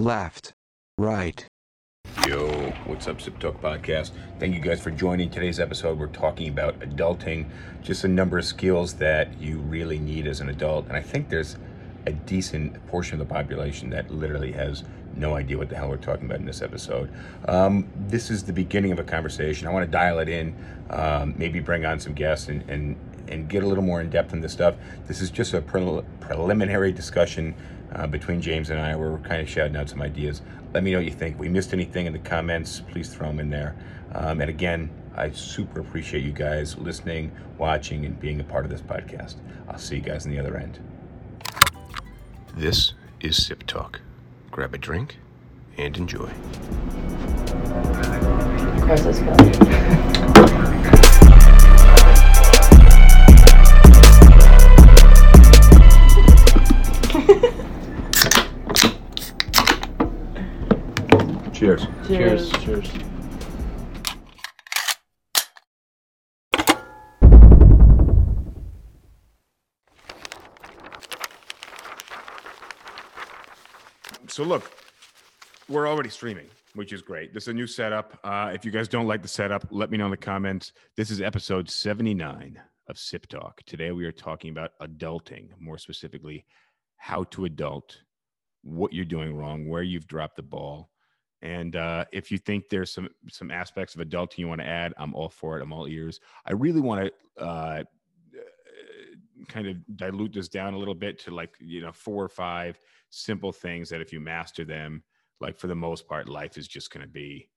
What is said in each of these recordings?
left, right. Yo, what's up, Sip Talk Podcast? Thank you guys for joining today's episode. We're talking about adulting, just a number of skills that you really need as an adult. And I think there's a decent portion of the population that literally has no idea what the hell we're talking about in this episode. Um, this is the beginning of a conversation. I want to dial it in, um, maybe bring on some guests and, and, and get a little more in depth in this stuff. This is just a pre- preliminary discussion uh, between James and I. We're kind of shouting out some ideas. Let me know what you think. We missed anything in the comments, please throw them in there. Um, and again, I super appreciate you guys listening, watching, and being a part of this podcast. I'll see you guys on the other end. This is Sip Talk. Grab a drink and enjoy. Across this bill. Cheers. Cheers. Cheers. So look, we're already streaming, which is great. This is a new setup. Uh, if you guys don't like the setup, let me know in the comments. This is episode 79 of Sip Talk. Today we are talking about adulting, more specifically, how to adult, what you're doing wrong, where you've dropped the ball. And uh, if you think there's some some aspects of adulting you want to add, I'm all for it. I'm all ears. I really want to uh, kind of dilute this down a little bit to like you know four or five simple things that if you master them like for the most part life is just going to be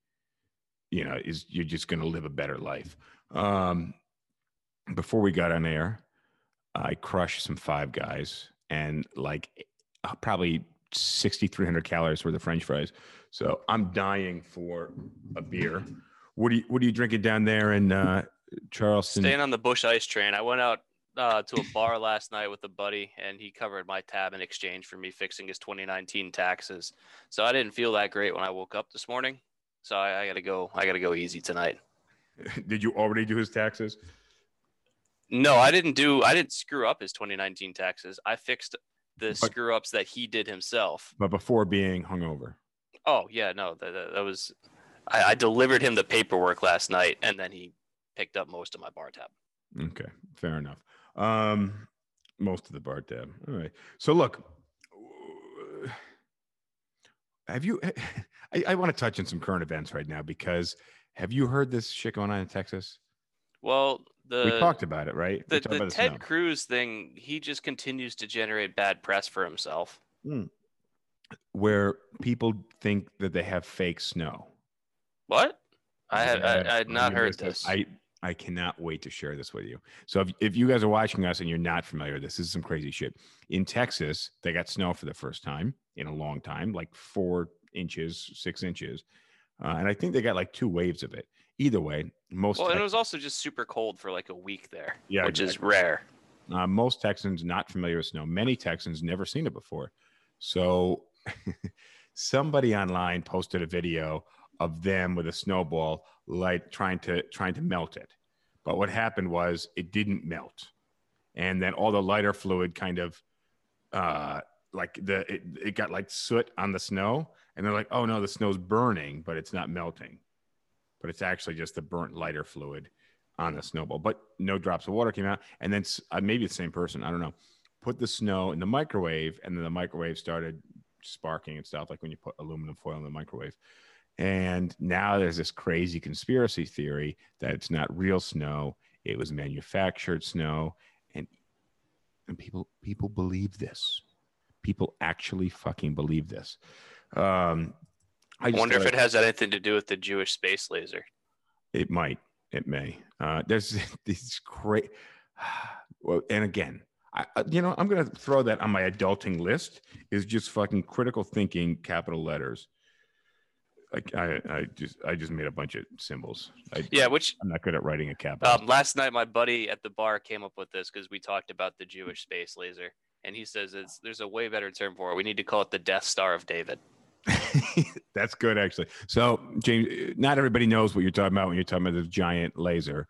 you know is you're just going to live a better life um before we got on air i crushed some five guys and like probably 6300 calories worth of french fries so i'm dying for a beer what do you what are you drinking down there in uh charleston Staying on the Busch Ice train. I went out uh, to a bar last night with a buddy, and he covered my tab in exchange for me fixing his 2019 taxes. So I didn't feel that great when I woke up this morning. So I, I gotta go. I gotta go easy tonight. did you already do his taxes No, I didn't do. I didn't screw up his 2019 taxes. I fixed the But- screw ups that he did himself. but before being hungover Oh yeah, no, that, that, that was. I, I delivered him the paperwork last night, and then he picked up most of my bar tab. Okay, fair enough. Um, most of the bar tab. All right. So look, have you? I, I want to touch on some current events right now because have you heard this shit going on in Texas? Well, the we talked about it, right? The, the Ted snow. Cruz thing, he just continues to generate bad press for himself. where people think that they have fake snow. What? I had I, I had not heard this. I I cannot wait to share this with you. So if, if you guys are watching us and you're not familiar with this, this is some crazy shit. In Texas, they got snow for the first time in a long time, like four inches, six inches, uh, and I think they got like two waves of it. Either way, most well, and it was also just super cold for like a week there, Yeah, which is rare. uh, most Texans not familiar with snow. Many Texans never seen it before. So somebody online posted a video of them with a snowball, like trying to trying to melt it. But what happened was it didn't melt, and then all the lighter fluid kind of, uh, like the it, it got like soot on the snow, and they're like, oh no, the snow's burning, but it's not melting, but it's actually just the burnt lighter fluid on the snowball, but no drops of water came out. And then uh, maybe the same person, I don't know, put the snow in the microwave, and then the microwave started sparking and stuff, like when you put aluminum foil in the microwave. And now there's this crazy conspiracy theory that it's not real snow; it was manufactured snow, and and people people believe this. People actually fucking believe this. Um, I wonder if it has anything to do with the Jewish space laser. It might. It may. Uh, there's these great. Well, and again, I, I- you know, I'm going to throw that on my adulting list. Is just fucking critical thinking, capital letters. Like I, I just, I just made a bunch of symbols. I, Yeah, which I'm not good at writing a capital. um, last night my buddy at the bar came up with this because we talked about the Jewish space laser, and he says it's there's a way better term for it. We need to call it the Death Star of David. That's good, actually. So, James, not everybody knows what you're talking about when you're talking about this giant laser,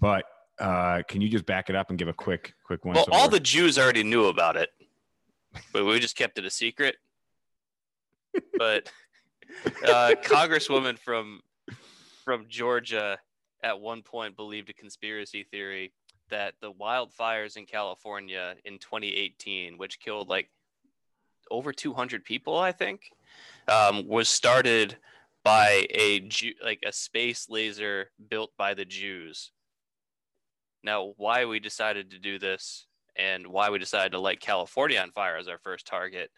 but uh, can you just back it up and give a quick, quick one? Well, all the Jews already knew about it, but we just kept it a secret. but uh, Congresswoman from from Georgia at one point believed a conspiracy theory that the wildfires in California in 2018, which killed like over 200 people, I think, um, was started by a Jew, like a space laser built by the Jews. Now, why we decided to do this and why we decided to light California on fire as our first target,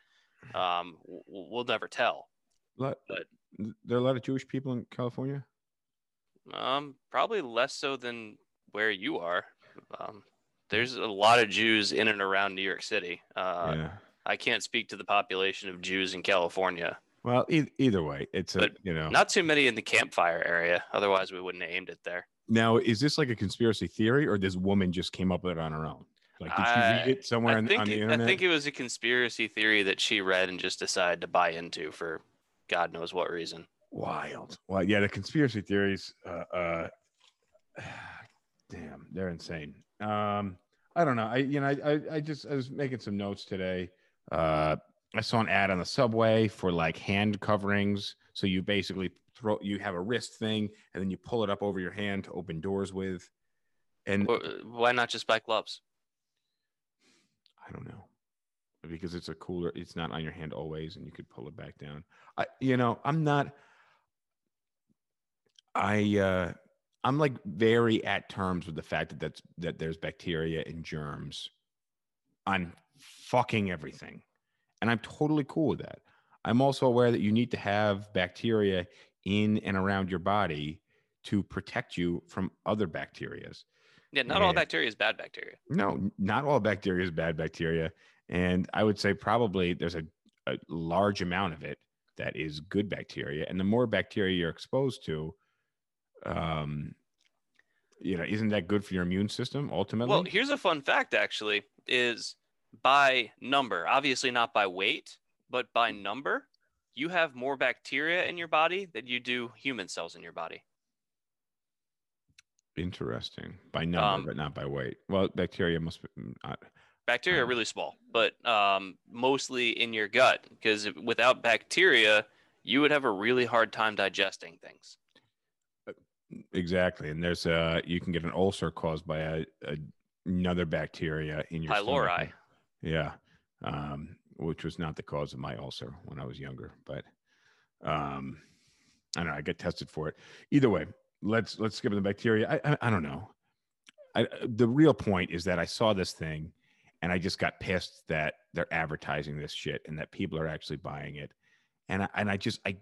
um, we'll never tell. Lot- But- there are a lot of Jewish people in California. Um, probably less so than where you are. Um, there's a lot of Jews in and around New York City. Uh, yeah. I can't speak to the population of Jews in California. Well, e- either way, it's a But you know. Not too many in the campfire area. Otherwise, we wouldn't have aimed it there. now, is this like a conspiracy theory, or this woman just came up with it on her own? Like, did she I- read it somewhere on, on the it, internet? I think it was a conspiracy theory that she read and just decided to buy into for God knows what reason. Wild. Well, yeah, the conspiracy theories. Uh, uh, damn, they're insane. Um, I don't know. I you know, I, I I just I was making some notes today. Uh, I saw an ad on the subway for like hand coverings. So you basically throw you have a wrist thing, and then you pull it up over your hand to open doors with. And Or, uh, Why not just buy gloves? I don't know because it's a cooler. It's not on your hand always, and you could pull it back down. I, you know, I'm not. I, uh, I'm like very at terms with the fact that that's that there's bacteria and germs on fucking everything, and I'm totally cool with that. I'm also aware that you need to have bacteria in and around your body to protect you from other bacterias. Yeah, not all bacteria is bad bacteria. No, not all bacteria is bad bacteria. And I would say probably there's a, a large amount of it that is good bacteria. And the more bacteria you're exposed to, um, you know, isn't that good for your immune system ultimately? Well, here's a fun fact actually is by number, obviously not by weight, but by number, you have more bacteria in your body than you do human cells in your body. Interesting. By number, Um, but not by weight. Well, bacteria must be. mm, uh, Bacteria are Um, really small, but um, mostly in your gut because without bacteria, you would have a really hard time digesting things. exactly. And there's uh you can get an ulcer caused by a, a another bacteria in your stomach. Yeah. Um, which was not the cause of my ulcer when I was younger, but um I don't know, I get tested for it. Either way, let's let's skip the bacteria. I I, I don't know. I, the real point is that I saw this thing and I just got pissed that they're advertising this shit and that people are actually buying it. And I, and I just I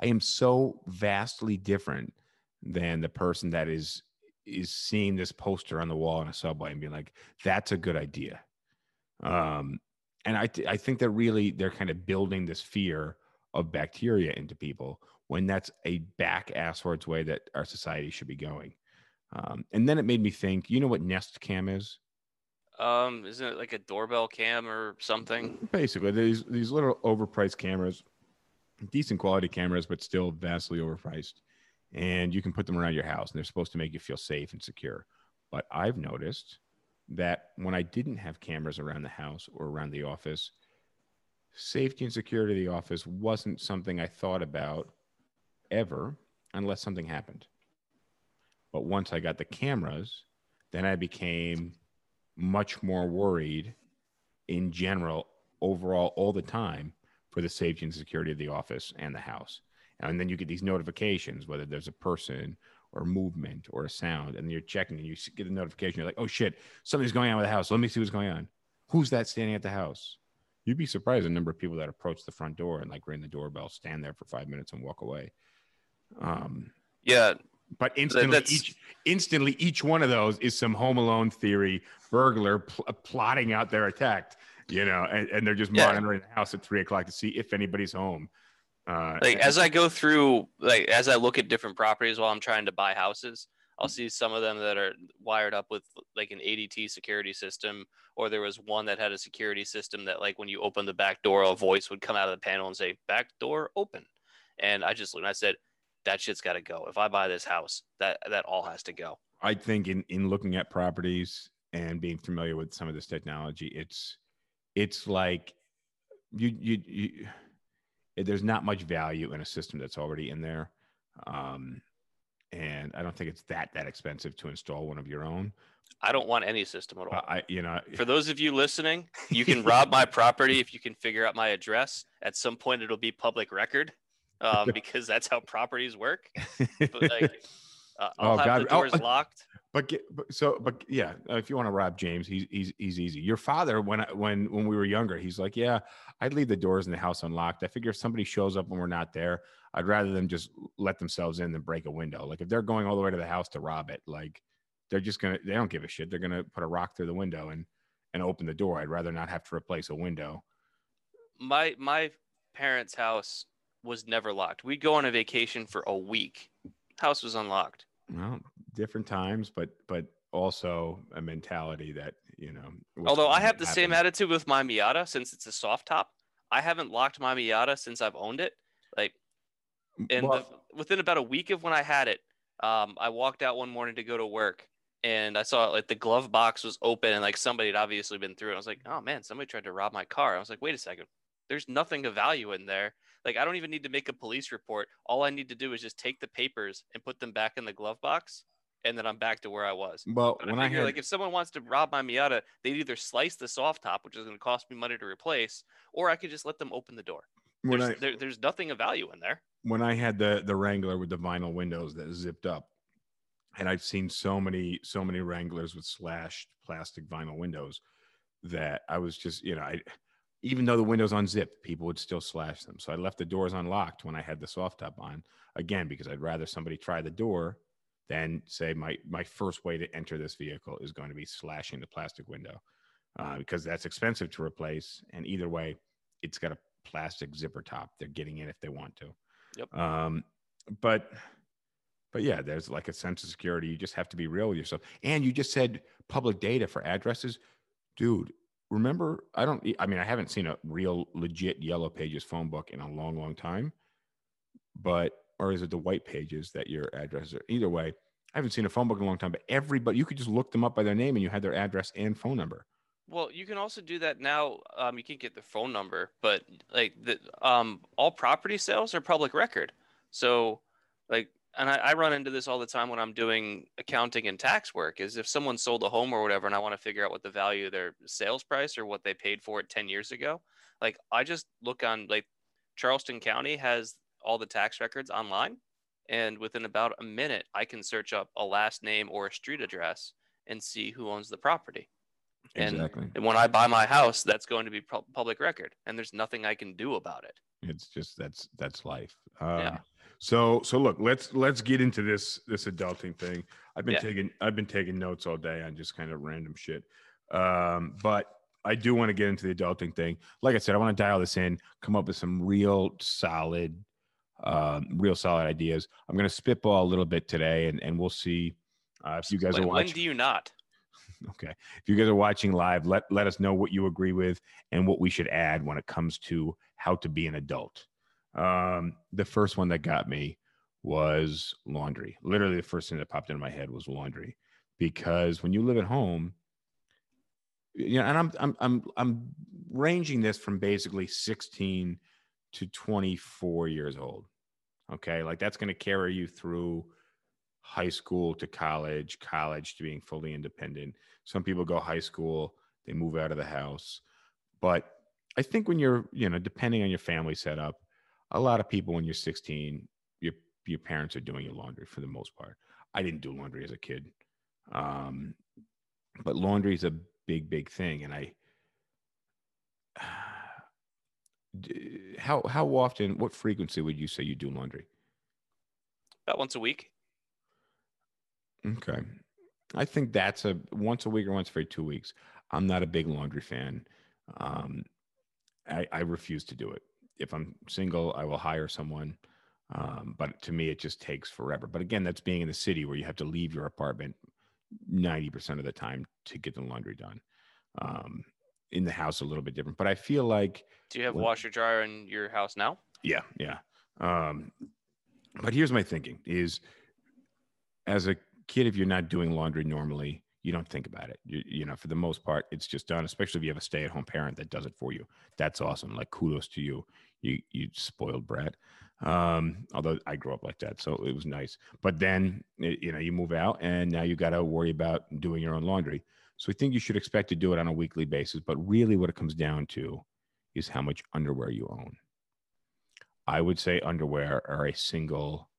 I am so vastly different than the person that is is seeing this poster on the wall in a subway and being like, "That's a good idea." Um, and I th- I think that really they're kind of building this fear of bacteria into people when that's a back asswards way that our society should be going. Um, and then it made me think, you know what Nest Cam is? Um, isn't it like a doorbell cam or something? Basically, these these little overpriced cameras, decent quality cameras, but still vastly overpriced. And you can put them around your house, and they're supposed to make you feel safe and secure. But I've noticed that when I didn't have cameras around the house or around the office, safety and security of the office wasn't something I thought about ever unless something happened. But once I got the cameras, then I became much more worried in general, overall, all the time for the safety and security of the office and the house. And then you get these notifications, whether there's a person or movement or a sound, and you're checking and you get a notification. You're like, oh shit, something's going on with the house. Let me see what's going on. Who's that standing at the house? You'd be surprised the number of people that approach the front door and like ring the doorbell, stand there for five minutes and walk away. Um, Yeah, but instantly, that's- each instantly each one of those is some Home Alone theory burglar pl- plotting out their attack. You know, and, and they're just Yeah. monitoring the house at three o'clock to see if anybody's home. Uh, like as I go through, like as I look at different properties while I'm trying to buy houses, I'll see some of them that are wired up with like an ADT security system, or there was one that had a security system that like when you open the back door, a voice would come out of the panel and say "back door open," and I just looked and I said, "That shit's got to go. If I buy this house, that that all has to go." I think in in looking at properties and being familiar with some of this technology, it's it's like you you, you there's not much value in a system that's already in there. Um, and I don't think it's that that expensive to install one of your own. I don't want any system at all. Uh, I, you know, For those of you listening, you can rob my property if you can figure out my address. At some point, it'll be public record um, because that's how properties work. But like, uh, I'll Oh, have God. the Oh, doors uh, locked. But get, but so but yeah, if you want to rob James, he's he's he's easy. Your father, when I, when when we were younger, he's like, yeah, I'd leave the doors in the house unlocked. I figure if somebody shows up when we're not there, I'd rather them just let themselves in than break a window. Like if they're going all the way to the house to rob it, like they're just gonna they don't give a shit. They're gonna put a rock through the window and and open the door. I'd rather not have to replace a window. My my parents' house was never locked. We'd go on a vacation for a week. House was unlocked. Well, different times, but but also a mentality that you know. Although I have the same attitude with my Miata since it's a soft top. I haven't locked my Miata since I've owned it. Like, and Well, the- within about a week of when I had it, um, I walked out one morning to go to work, and I saw like the glove box was open, and like somebody had obviously been through it. I was like, oh man, somebody tried to rob my car. I was like, wait a second, there's nothing of value in there. Like, I don't even need to make a police report. All I need to do is just take the papers and put them back in the glove box, and then I'm back to where I was. well, But when I I had like, if someone wants to rob my Miata, they'd either slice the soft top, which is going to cost me money to replace, or I could just let them open the door. when There's, I there, there's nothing of value in there. when I had the the Wrangler with the vinyl windows that zipped up, and I've seen so many so many Wranglers with slashed plastic vinyl windows that I was just you know I even though the windows unzipped, people would still slash them. So I left the doors unlocked when I had the soft top on again because I'd rather somebody try the door than say my my first way to enter this vehicle is going to be slashing the plastic window uh, because that's expensive to replace, and either way, it's got a plastic zipper top. They're getting in if they want to. Yep. Um, but but yeah, there's like a sense of security. You just have to be real with yourself. And you just said public data for addresses, dude. Remember, I don't. I mean, I haven't seen a real legit Yellow Pages phone book in a long, long time. But or is it the White Pages that your addresses are? Either way, I haven't seen a phone book in a long time. But everybody, you could just look them up by their name, and you had their address and phone number. Well, you can also do that now. Um, you can get their phone number, but like the um, all property sales are public record. So, like, and I, I run into this all the time when I'm doing accounting and tax work. Is if someone sold a home or whatever, and I want to figure out what the value of their sales price or what they paid for it ten years ago, like I just look on like Charleston County has all the tax records online, and within about a minute, I can search up a last name or a street address and see who owns the property. And- Exactly. And when I buy my house, that's going to be pu- public record, and there's nothing I can do about it. It's just that's that's life. Um, Yeah. So so look, let's let's get into this this adulting thing. I've been Yeah. taking I've been taking notes all day on just kind of random shit. Um, but I do want to get into the adulting thing. Like I said, I want to dial this in, come up with some real solid, um, real solid ideas. I'm going to spitball a little bit today, and and we'll see uh, if you guys when, are when do you not? Okay. If you guys are watching live, let, let us know what you agree with and what we should add when it comes to how to be an adult. Um, the first one that got me was laundry. Literally, the first thing that popped into my head was laundry because when you live at home, you know, and I'm I'm I'm I'm ranging this from basically 16 to 24 years old. Okay, like that's going to carry you through high school to college, college to being fully independent. Some people go high school, they move out of the house. But I think when you're, you know, depending on your family setup, a lot of people when you're 16, your your parents are doing your laundry for the most part. I didn't do laundry as a kid. Um, but laundry is a big, big thing. And I how how often, what frequency would you say you do laundry? About once a week. Okay. I think that's a once a week or once every two weeks. I'm not a big laundry fan. Um, I, I refuse to do it. If I'm single, I will hire someone. Um, but to me, it just takes forever. But again, that's being in the city where you have to leave your apartment 90% of the time to get the laundry done. Um, in the house, a little bit different. But I feel like Do you have Well- washer dryer in your house now? yeah, yeah. Um, but here's my thinking: is as a kid, if you're not doing laundry normally, you don't think about it. You, you know, for the most part, it's just done. Especially if you have a stay-at-home parent that does it for you. That's awesome. Like kudos to you. You you spoiled brat. Um, although I grew up like that, so it was nice. But then you know you move out, and now you got to worry about doing your own laundry. So I think you should expect to do it on a weekly basis. But really, what it comes down to is how much underwear you own. I would say underwear are a single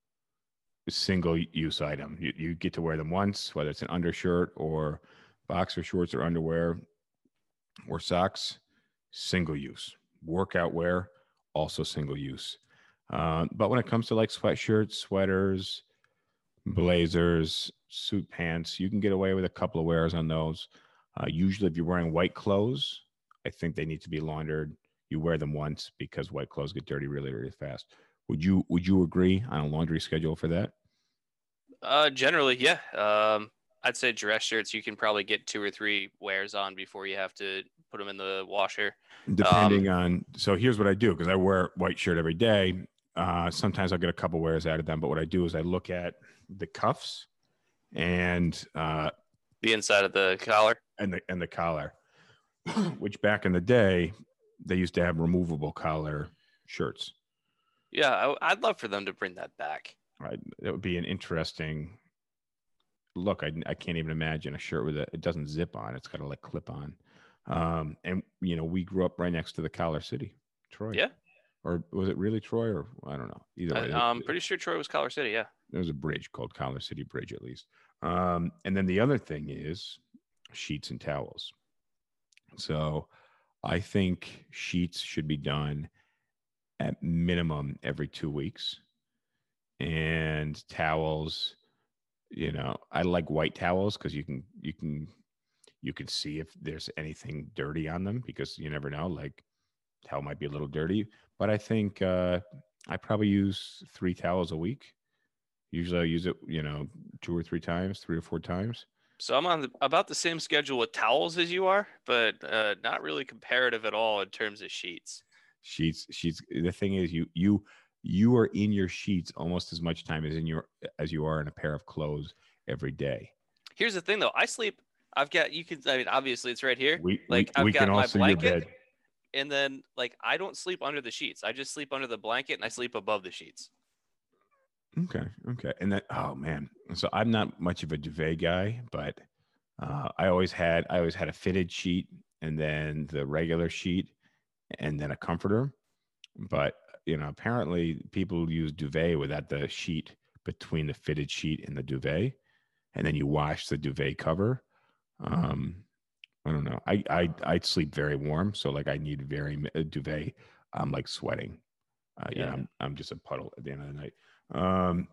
single use item. You, you get to wear them once, whether it's an undershirt or boxer shorts or underwear or socks, single use. Workout wear, also single use. Uh, but when it comes to like sweatshirts, sweaters, blazers, suit pants, you can get away with a couple of wears on those. Uh, usually, if you're wearing white clothes, I think they need to be laundered. You wear them once because white clothes get dirty really, really fast. Would you Would you agree on a laundry schedule for that? Uh, generally, yeah. Um, I'd say dress shirts you can probably get two or three wears on before you have to put them in the washer. depending on so here's what i do because i wear white shirt every day uh, sometimes i'll get a couple wears out of them but what i do is i look at the cuffs and uh, The inside of the collar. and the and the collar which back in the day they used to have removable collar shirts Yeah, I, I'd love for them to bring that back. right that would be an interesting look i, I can't even imagine a shirt with a it doesn't zip on it's got a like clip on um and you know we grew up right next to the collar city troy Yeah. Or was it really troy or i don't know either way I, I'm pretty sure Troy was Collar City. Yeah. there's a bridge called collar city bridge at least um and then the other thing is sheets and towels so i think sheets should be done at minimum every two weeks and towels you know i like white towels because you can you can you can see if there's anything dirty on them because you never know like towel might be a little dirty but i think uh i probably use three towels a week usually i use it you know two or three times three or four times So I'm on the, about the same schedule with towels as you are, but uh, not really comparative at all in terms of sheets. sheets sheets the thing is you you you are in your sheets almost as much time as in your as you are in a pair of clothes every day Here's the thing, though. I sleep. I've got you can. I mean, obviously it's right here, we Like, we, I've we got can my blanket. And then like I don't sleep under the sheets. I just sleep under the blanket and I sleep above the sheets. Okay. Okay. And that, oh man. So I'm not much of a duvet guy, but uh, I always had, I always had a fitted sheet and then the regular sheet and then a comforter. But, you know, apparently people use duvet without the sheet between the fitted sheet and the duvet. And then you wash the duvet cover. Um, I don't know. I, I, I sleep very warm. So like I need very mi- duvet. I'm like sweating. Uh, yeah. Yeah. I'm, I'm just a puddle at the end of the night. Um,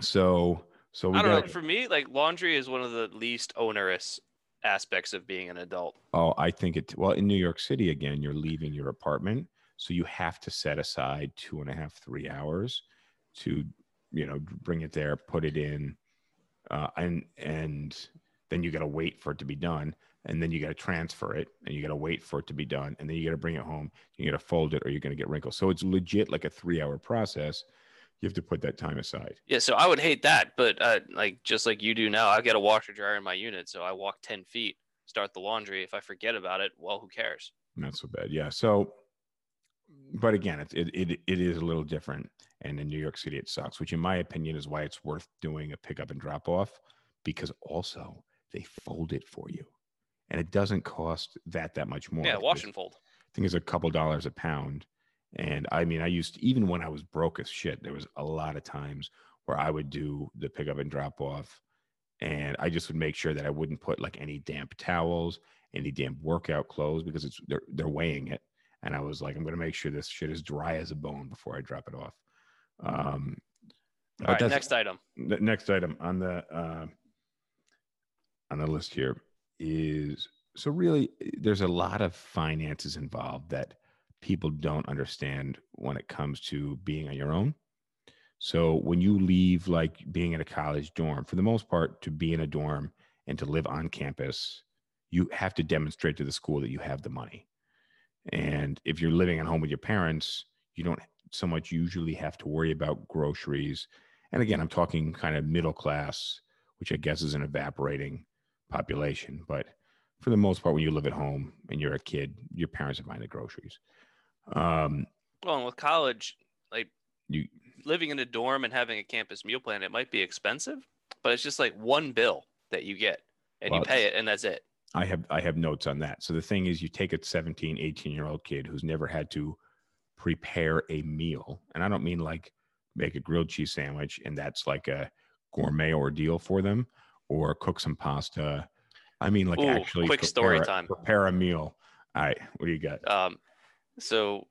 so so we I don't got know. For me, like laundry is one of the least onerous aspects of being an adult. oh, I think it well in New York City again, you're leaving your apartment, so you have to set aside two and a half, three hours to you know bring it there, put it in, uh, and and then you got to wait for it to be done, and then you got to transfer it, and you got to wait for it to be done, and then you got to bring it home, you got to fold it, or you're going to get wrinkles. So it's legit like a three hour process. You have to put that time aside. Yeah, so I would hate that, but uh, like just like you do now, I've got a washer dryer in my unit, so I walk ten feet, start the laundry. If I forget about it, well, who cares? Not so bad. Yeah. So, but again, it, it, it, it is a little different. And in New York City, it sucks, which in my opinion is why it's worth doing a pickup and drop off because also they fold it for you. And it doesn't cost that that much more. yeah, wash and fold. I think it's a couple dollars a pound. And I mean, I used even when I was broke as shit, there was a lot of times where I would do the pickup and drop off. And I just would make sure that I wouldn't put like any damp towels, any damp workout clothes because it's they're they're weighing it. And I was like, I'm gonna make sure this shit is dry as a bone before I drop it off. Um All right, next item. the next item on the uh, on the list here is so really eh, there's a lot of finances involved that people don't understand when it comes to being on your own. So when you leave like being in a college dorm for the most part to be in a dorm and to live on campus you have to demonstrate to the school that you have the money. And if you're living at home with your parents you don't so much usually have to worry about groceries. And again, I'm talking kind of middle class, which I guess is an evaporating population. But for the most part, when you live at home and you're a kid, your parents are buying the groceries. Um, Well, and with college, like You living in a dorm and having a campus meal plan, it might be expensive, but it's just like one bill that you get and Well, you pay it and that's it. I have I have notes on that. So the thing is you take a 17, 18 year old kid who's never had to prepare a meal. And I don't mean like make a grilled cheese sandwich and that's like a gourmet ordeal for them or cook some pasta. I mean like Ooh, actually quick prepare story a- time. Prepare a meal. All right, what do you got? Um, so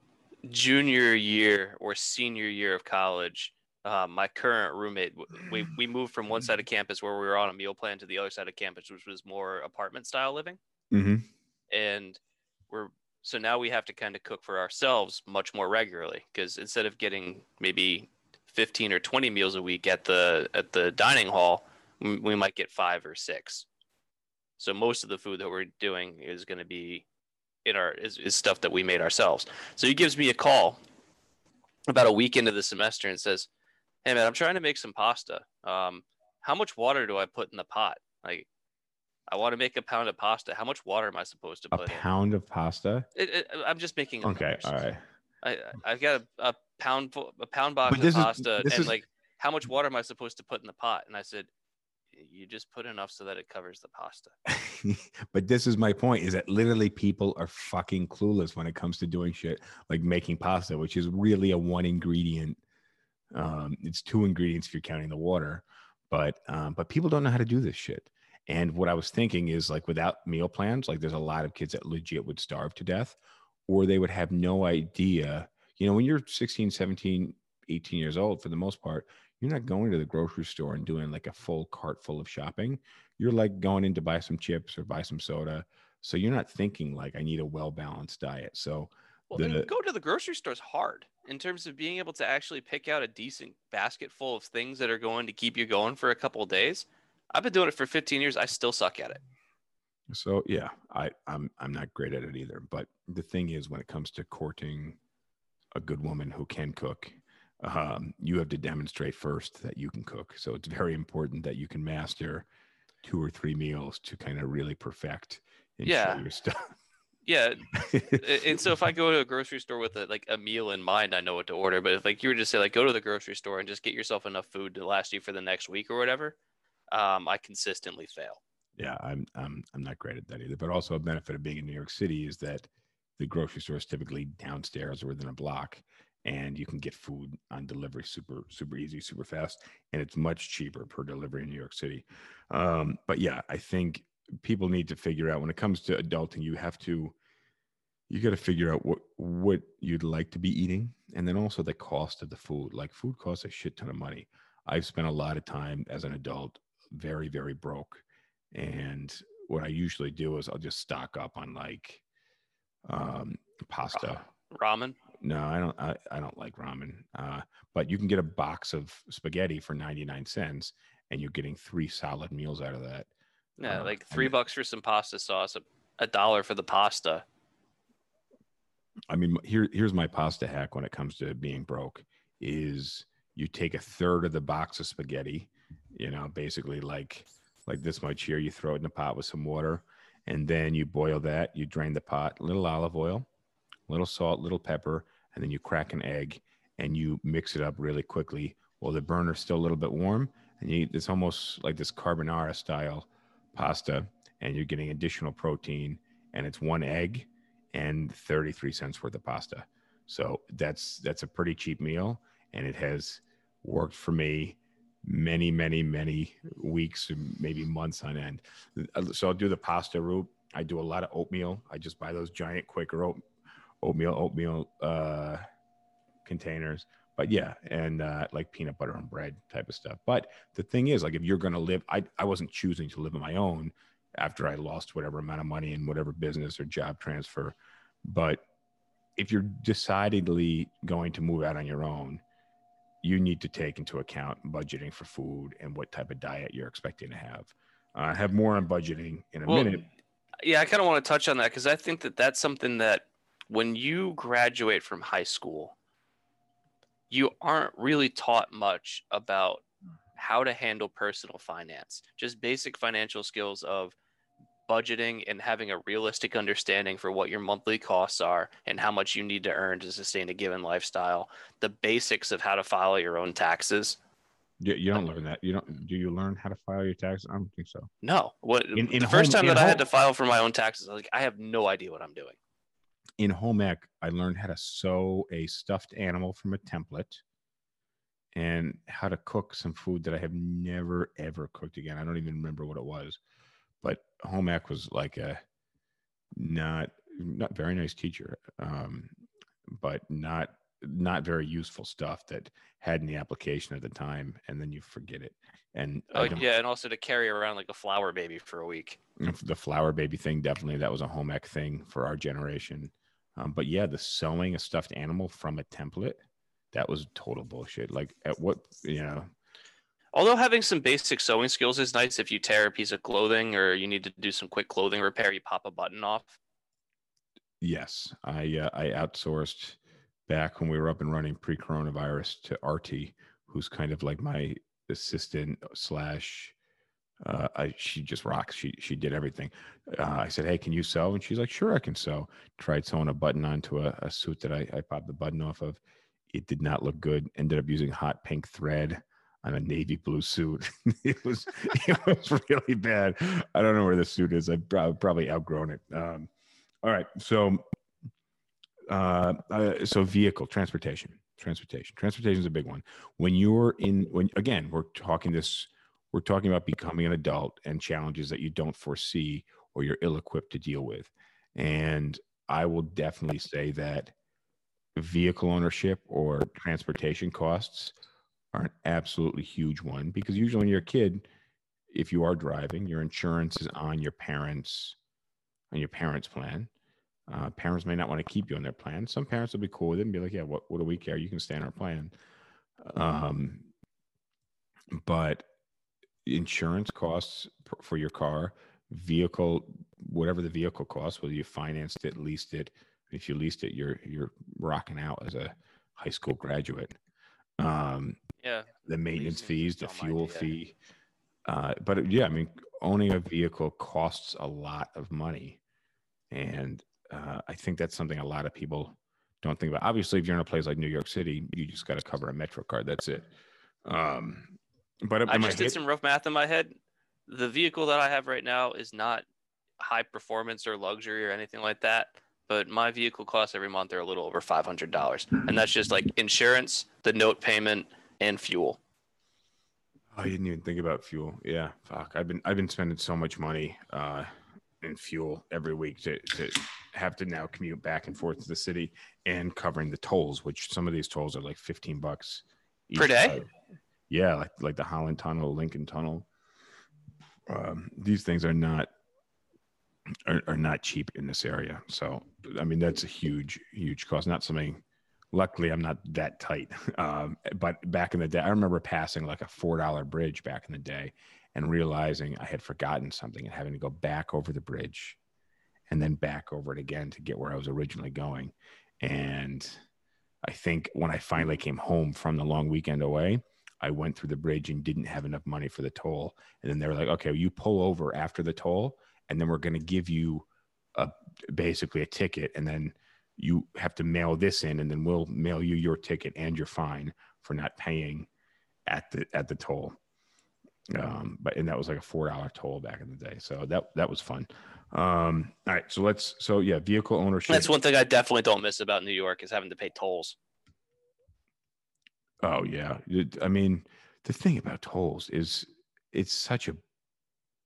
junior year or senior year of college, uh, my current roommate, we, we moved from one side of campus where we were on a meal plan to the other side of campus, which was more apartment style living. Mm-hmm. and we're so now we have to kind of cook for ourselves much more regularly because instead of getting maybe 15 or 20 meals a week at the at the dining hall we might get five or six so most of the food that we're doing is going to be in our is, is stuff that we made ourselves so he gives me a call about a week into the semester and says hey man i'm trying to make some pasta um, how much water do i put in the pot like I want to make a pound of pasta. How much water am I supposed to A put in? A pound of pasta. It, it, I'm just making. Okay, all right. I I've got a, a pound a pound box of pasta this and is- like how much water am I supposed to put in the pot? And I said, you just put enough so that it covers the pasta. but this is my point is that literally people are fucking clueless when it comes to doing shit like making pasta which is really a one ingredient um it's two ingredients if you're counting the water but um but people don't know how to do this shit and what i was thinking is like without meal plans like there's a lot of kids that legit would starve to death or they would have no idea you know when you're 16 17 18 years old for the most part you're not going to the grocery store and doing like a full cart full of shopping you're like going in to buy some chips or buy some soda. So you're not thinking like I need a well balanced diet. So Well, The- and go to the grocery store is hard in terms of being able to actually pick out a decent basket full of things that are going to keep you going for a couple of days. I've been doing it for 15 years. I still suck at it. so yeah, I I'm I'm not great at it either. But the thing is, when it comes to courting a good woman who can cook, um, you have to demonstrate first that you can cook. So it's very important that you can master two or three meals to kind of really perfect and Yeah. your stuff. Yeah, and so if I go to a grocery store with a, like a meal in mind, I know what to order. But if like you were to say like go to the grocery store and just get yourself enough food to last you for the next week or whatever, um, I consistently fail. yeah, I'm I'm I'm not great at that either. But also a benefit of being in New York City is that the grocery store is typically downstairs or within a block, and you can get food on delivery super super easy, super fast, and it's much cheaper per delivery in New York City. Um, but yeah, I think people need to figure out when it comes to adulting, you have to you got to figure out what what you'd like to be eating, and then also the cost of the food. Like food costs a shit ton of money. I've spent a lot of time as an adult very very broke and what i usually do is i'll just stock up on like um pasta Ramen. No i don't i, I don't like ramen uh but you can get a box of spaghetti for 99 cents and you're getting three solid meals out of that Yeah, Uh, like three the- bucks for some pasta sauce, a, a dollar for the pasta. i mean here here's my pasta hack when it comes to being broke is you take a third of the box of spaghetti you know basically like like this much here you throw it in a pot with some water and then you boil that you drain the pot little olive oil little salt little pepper and then you crack an egg and you mix it up really quickly while the burner's still a little bit warm. And you it's almost like this carbonara style pasta and you're getting additional protein and it's one egg and 33 cents worth of pasta. So that's that's a pretty cheap meal and it has worked for me many many many weeks maybe months on end. So i'll do the pasta route. I do a lot of oatmeal. I just buy those giant quaker oat, oatmeal oatmeal uh containers. But yeah and uh like peanut butter and bread type of stuff. But the thing is like if you're going to live i i wasn't choosing to live on my own after i lost whatever amount of money in whatever business or job transfer. But if you're decidedly going to move out on your own you need to take into account budgeting for food and what type of diet you're expecting to have. Uh, have more on budgeting in a Well, minute. Yeah, I kind of want to touch on that because I think that that's something that when you graduate from high school, you aren't really taught much about how to handle personal finance, just basic financial skills of budgeting and having a realistic understanding for what your monthly costs are and how much you need to earn to sustain a given lifestyle. The basics of how to file your own taxes. You, you don't learn that. You don't. Do you learn how to file your taxes? I don't think so. No, what In- in the first home- time that I had to file for my own taxes, I was like, I have no idea what I'm doing. In home ec, I learned how to sew a stuffed animal from a template, and how to cook some food that I have never ever cooked again. I don't even remember what it was, but home ec was like a not not very nice teacher, um, but not not very useful stuff that had the application at the time, and then you forget it. And Oh yeah, and also to carry around like a flour baby for a week. the flour baby thing definitely that was a home ec thing for our generation um, but yeah the sewing a stuffed animal from a template that was total bullshit like at what you know Although having some basic sewing skills is nice if you tear a piece of clothing or you need to do some quick clothing repair, you pop a button off. yes i uh, i outsourced back when we were up and running pre-coronavirus to artie who's kind of like my assistant slash uh, I, she just rocks. She she did everything. Uh, I said, "Hey, can you sew?" And she's like, "Sure, I can sew." Tried sewing a button onto a, a suit that I, I popped the button off of. It did not look good. Ended up using hot pink thread on a navy blue suit. it was it was really bad. I don't know where the suit is. I've probably outgrown it. Um, all right, so uh, uh, so vehicle transportation, transportation, transportation is a big one. When you're in, when again, we're talking this we're talking about becoming an adult and challenges that you don't foresee or you're ill equipped to deal with. And I will definitely say that vehicle ownership or transportation costs are an absolutely huge one because usually when you're a kid, if you are driving, your insurance is on your parents on your parents' plan. Uh, parents may not want to keep you on their plan. Some parents will be cool with it and be like, "Yeah, what, what do we care? You can stay on our plan." Um, but insurance costs for your car, vehicle, whatever the vehicle costs, whether you financed it, leased it. If you leased it, you're you're rocking out as a high school graduate. Um, Yeah. the maintenance Leasing fees, the fuel idea. fee. Uh, but yeah, I mean, owning a vehicle costs a lot of money, and uh, I think that's something a lot of people don't think about. Obviously, if you're in a place like New York City, you just got to cover a Metro card. That's it. Um, but I just did hit- some rough math in my head. The vehicle that I have right now is not high performance or luxury or anything like that. But my vehicle costs every month are a little over five hundred dollars, and that's just like insurance, the note payment, and fuel. Oh, I didn't even think about fuel. Yeah, fuck. I've been I've been spending so much money uh, in fuel every week to to have to now commute back and forth to the city and covering the tolls, which some of these tolls are like fifteen bucks Per day? side. Yeah, like like the Holland Tunnel, Lincoln Tunnel. Um, these things are not are, are not cheap in this area. So I mean that's a huge huge cost. Not something. Luckily, I'm not that tight. Um, but back in the day, I remember passing like a four dollar bridge back in the day and realizing I had forgotten something and having to go back over the bridge and then back over it again to get where I was originally going. And I think when I finally came home from the long weekend away, I went through the bridge and didn't have enough money for the toll. And then they were like, okay, you pull over after the toll, and then we're going to give you a basically a ticket. And then you have to mail this in, and then we'll mail you your ticket and your fine for not paying at the at the toll. Um, but and that was like a four dollar toll back in the day. So that that was fun. Um, all right, so let's so yeah, vehicle ownership. That's one thing I definitely don't miss about New York is having to pay tolls. Oh yeah. I mean, the thing about tolls is it's such a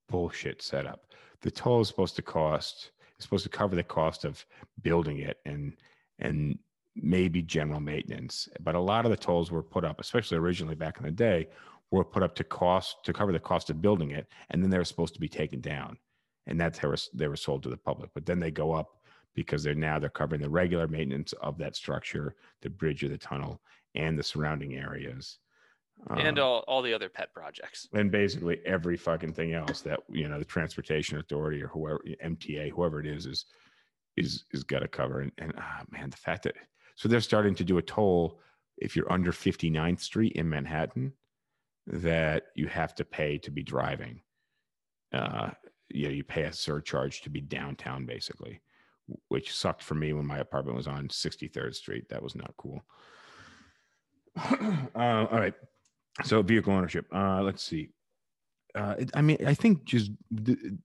bullshit setup. The toll is supposed to cost it's supposed to cover the cost of building it and and maybe general maintenance. But a lot of the tolls were put up, especially originally back in the day, were put up to cost to cover the cost of building it, and then they were supposed to be taken down. And that's how they were sold to the public. But then they go up because they're now they're covering the regular maintenance of that structure, the bridge or the tunnel, and the surrounding areas. and Um, all, all the other pet projects. and basically every fucking thing else that you know the transportation authority or whoever MTA whoever it is is is is got to cover and, and ah, man the fact that so they're starting to do a toll if you're under 59th Street in Manhattan that you have to pay to be driving uh you know, you pay a surcharge to be downtown basically, which sucked for me when my apartment was on 63rd Street. That was not cool. uh, all right. So vehicle ownership. Uh, let's see. Uh, it, I mean, I think just the,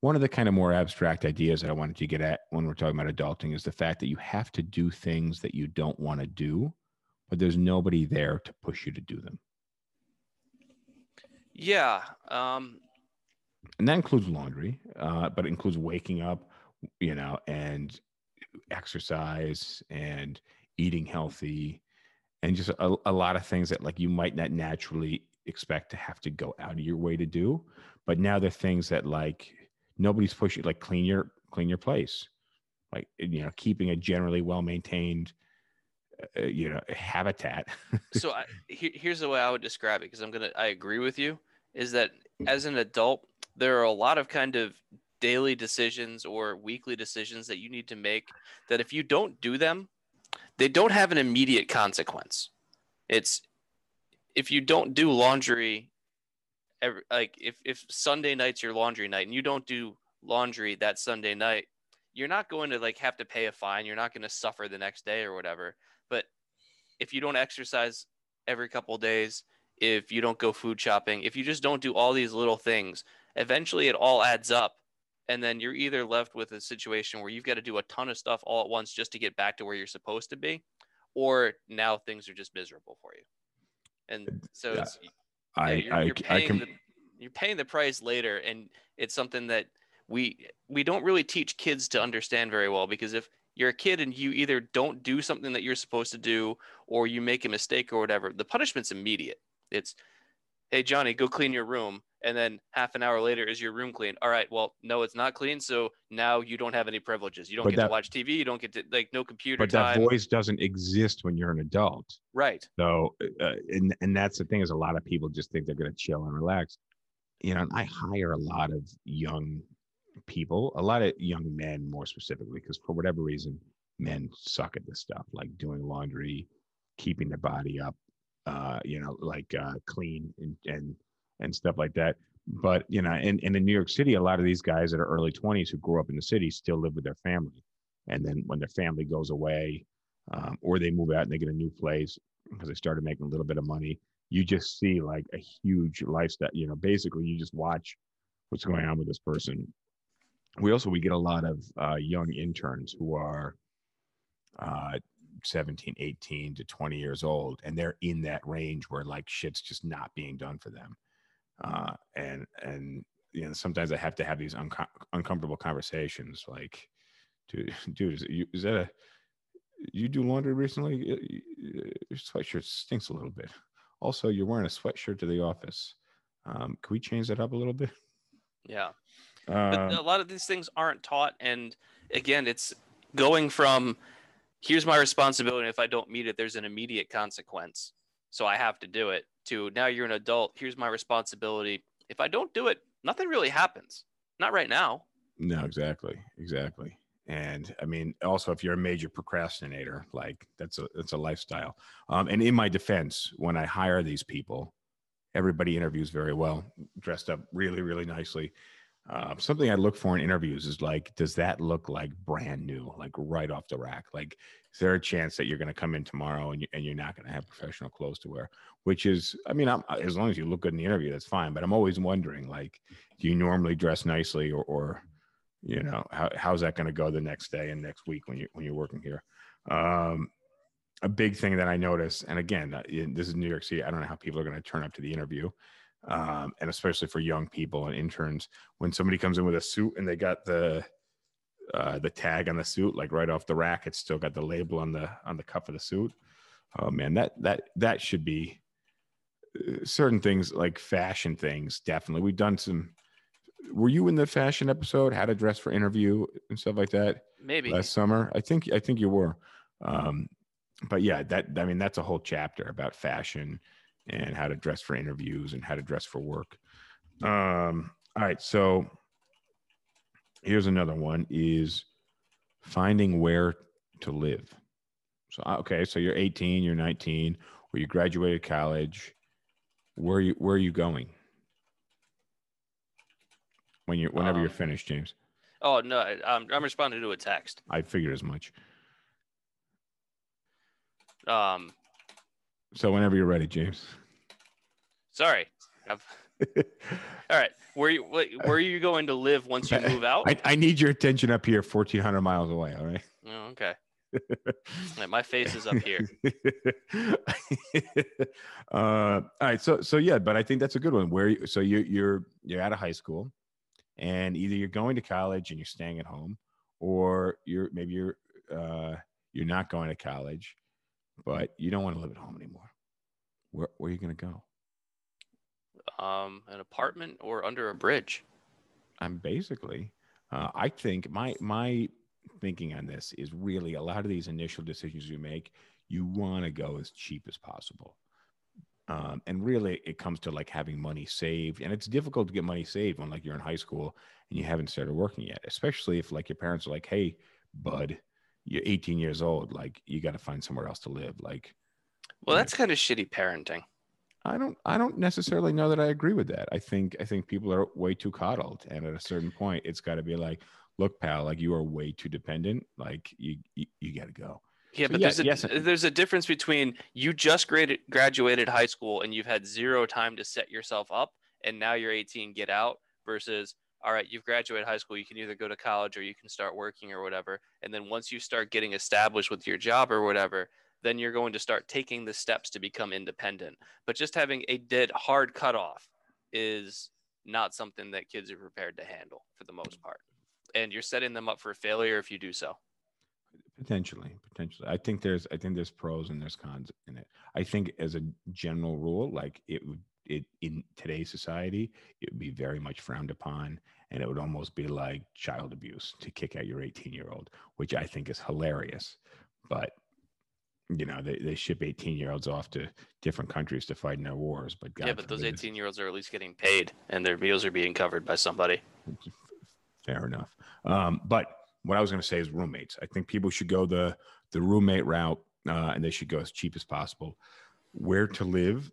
one of the kind of more abstract ideas that I wanted to get at when we're talking about adulting is the fact that you have to do things that you don't want to do, but there's nobody there to push you to do them. Yeah. Um, and that includes laundry, uh, but it includes waking up, you know, and exercise and eating healthy, and just a, a lot of things that like you might not naturally expect to have to go out of your way to do, but now they're things that like nobody's pushing, like clean your clean your place, like eh, you know, keeping a generally well maintained, uh, eh, eh, you know, habitat. so I, here, here's the way I would describe it because I'm gonna I agree with you is that mm. as an adult there are a lot of kind of daily decisions or weekly decisions that you need to make that if you don't do them they don't have an immediate consequence. It's if you don't do laundry every, like if, if sunday night's your laundry night and you don't do laundry that sunday night you're not going to like have to pay a fine. You're not going to suffer the next day or whatever. But if you don't exercise every couple days if you don't go food shopping if you just don't do all these little things eventually it all adds up and then you're either left with a situation where you've got to do a ton of stuff all at once just to get back to where you're supposed to be or now things are just miserable for you and so Yeah. it's I, yeah, you're, I, you're I can, the, you're paying the price later and it's something that we we don't really teach kids to understand very well because if you're a kid and you either don't do something that you're supposed to do or you make a mistake or whatever the punishment's immediate it's hey johnny go clean your room and then half an hour later is your room clean all right well no it's not clean so now you don't have any privileges you don't But get that- to watch tv you don't get to like no computer but that voice doesn't exist when you're an adult. right So, uh, and and that's the thing is a lot of people just think they're going to chill and relax. You know, and I hire a lot of young people, a lot of young men more specifically, because for whatever reason, men suck at this stuff, like doing laundry, keeping their body up, uh, you know, like uh, clean and and and stuff like that. But you know, and, and in New York City, a lot of these guys that are early 20s who grew up in the city still live with their family. And then when their family goes away, um, or they move out and they get a new place because they started making a little bit of money, you just see like a huge lifestyle. You know, basically, you just watch what's going on with this person. We also we get a lot of uh, young interns who are uh, 17, 18 to 20 years old, and they're in that range where like shit's just not being done for them. Uh, and and you know sometimes I have to have these unco- uncomfortable conversations like, dude, dude, is, you, is that a you do laundry recently? Your sweatshirt stinks a little bit. Also, you're wearing a sweatshirt to the office. Um, can we change that up a little bit? yeah but Um, a lot of these things aren't taught and again it's going from here's my responsibility if i don't meet it there's an immediate consequence so i have to do it to now you're an adult here's my responsibility if i don't do it nothing really happens not right now No, exactly, exactly. And I mean, also, if you're a major procrastinator, like that's a that's a lifestyle. Um, and in my defense, when I hire these people, everybody interviews very well, dressed up really, really nicely. Uh, something I look for in interviews is like, does that look like brand new, like right off the rack? Like, is there a chance that you're going to come in tomorrow and, you, and you're not going to have professional clothes to wear? Which is, I mean, I'm, as long as you look good in the interview, that's fine. But I'm always wondering, like, do you normally dress nicely or, or you know how, how's that going to go the next day and next week when you when you're working here um a big thing that i notice and again uh, this is new york city i don't know how people are going to turn up to the interview um and especially for young people and interns when somebody comes in with a suit and they got the uh the tag on the suit like right off the rack it's still got the label on the on the cuff of the suit. Oh man that that that should be uh, certain things like fashion things definitely. We've done some were you in the fashion episode how to dress for interview and stuff like that? Maybe. Last summer? I think i think you were. Um but yeah that i mean that's a whole chapter about fashion and how to dress for interviews and how to dress for work um all right so here's another one is finding where to live so uh, okay so you're 18 you're 19 or you graduated college where are you where are you going when you whenever you're Um, finished, James. Oh no, I'm I'm responding to a text. I figured as much. Um, So whenever you're ready, James. sorry. All right. Where you where are you going to live once you move out? I, I need your attention up here, 1,400 miles away. All right. Oh, okay. My face is up here. uh, all right. So so yeah, but I think that's a good one. Where you, so you you're you're out of high school, and either you're going to college and you're staying at home, or you're maybe you're uh, you're not going to college, but you don't want to live at home anymore. Where where are you going to go? Um, an apartment or under a bridge. I'm basically, uh, I think my my thinking on this is really a lot of these initial decisions you make, you want to go as cheap as possible. Um, and really, it comes to like having money saved, and it's difficult to get money saved when like you're in high school and you haven't started working yet. Especially if like your parents are like, "Hey, bud, you're 18 years old, like you got to find somewhere else to live." Like, Well, that's kind of shitty parenting. I don't I don't necessarily know that I agree with that. I think I think people are way too coddled and at a certain point it's got to be like, look pal, like you are way too dependent, like you you, you got to go. Yeah, So but yeah, there's a yes. there's a difference between you just graded, graduated high school and you've had zero time to set yourself up, and now you're 18, get out, versus all right, you've graduated high school, you can either go to college or you can start working or whatever, and then once you start getting established with your job or whatever, then you're going to start taking the steps to become independent. But just having a dead hard cutoff is not something that kids are prepared to handle for the most part, and you're setting them up for failure if you do so. Potentially, potentially. I think there's I think there's pros and there's cons in it. I think as a general rule, like it would it in today's society, it would be very much frowned upon and it would almost be like child abuse to kick out your 18 year old, which I think is hilarious. But you know, they, they ship 18 year olds off to different countries to fight in their wars. But God yeah, but those 18 year olds are at least getting paid and their meals are being covered by somebody. Fair enough. Um, but what I was going to say is roommates. I think people should go the the roommate route, uh, and they should go as cheap as possible. Where to live?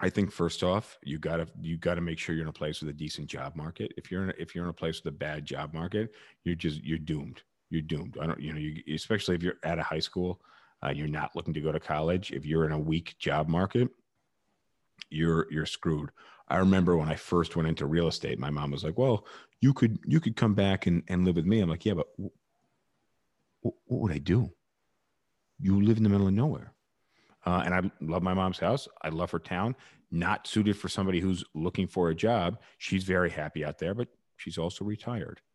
I think first off, you gotta you gotta make sure you're in a place with a decent job market. If you're in a, if you're in a place with a bad job market, you're just you're doomed. You're doomed. I don't you know you especially if you're at a high school, uh, you're not looking to go to college. If you're in a weak job market, you're you're screwed. I remember when I first went into real estate, my mom was like, "Well, you could you could come back and, and live with me." I'm like, "Yeah, but w- what would I do? You live in the middle of nowhere." Uh, and I love my mom's house. I love her town. Not suited for somebody who's looking for a job. She's very happy out there, but she's also retired.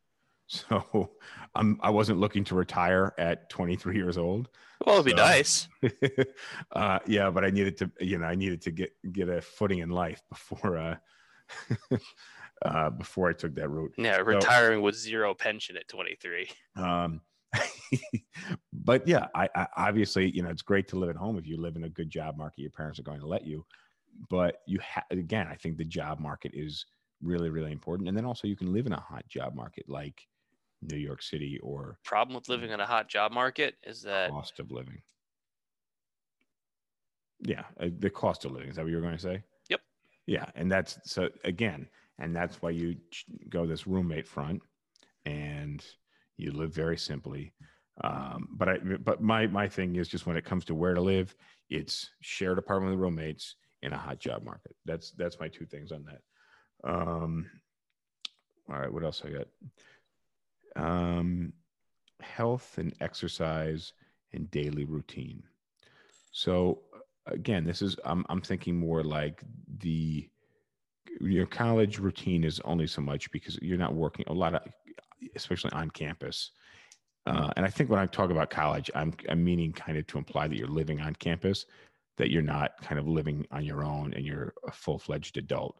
So I'm I wasn't looking to retire at 23 years old. Well, it'd be nice. uh, yeah, but I needed to, you know, I needed to get get a footing in life before uh, uh, before I took that route. Yeah, retiring with zero pension at 23. Um, but yeah, I, I obviously, you know, it's great to live at home if you live in a good job market. Your parents are going to let you, but you have again, I think the job market is really, really important, and then also you can live in a hot job market like New York City or Problem with living in a hot job market is that cost of living. Yeah, uh, the cost of living. Is that what you were going to say? Yep. Yeah, and that's so again, and that's why you go this roommate front, and you live very simply. Um, but I, but my my thing is just when it comes to where to live, it's shared apartment with roommates in a hot job market. That's that's my two things on that. Um, all right, what else I got? Um, health and exercise and daily routine. So again, this is I'm I'm thinking more like the your college routine is only so much because you're not working a lot of especially on campus. Uh, and I think when I talk about college, I'm I'm meaning kind of to imply that you're living on campus, that you're not kind of living on your own and you're a full fledged adult.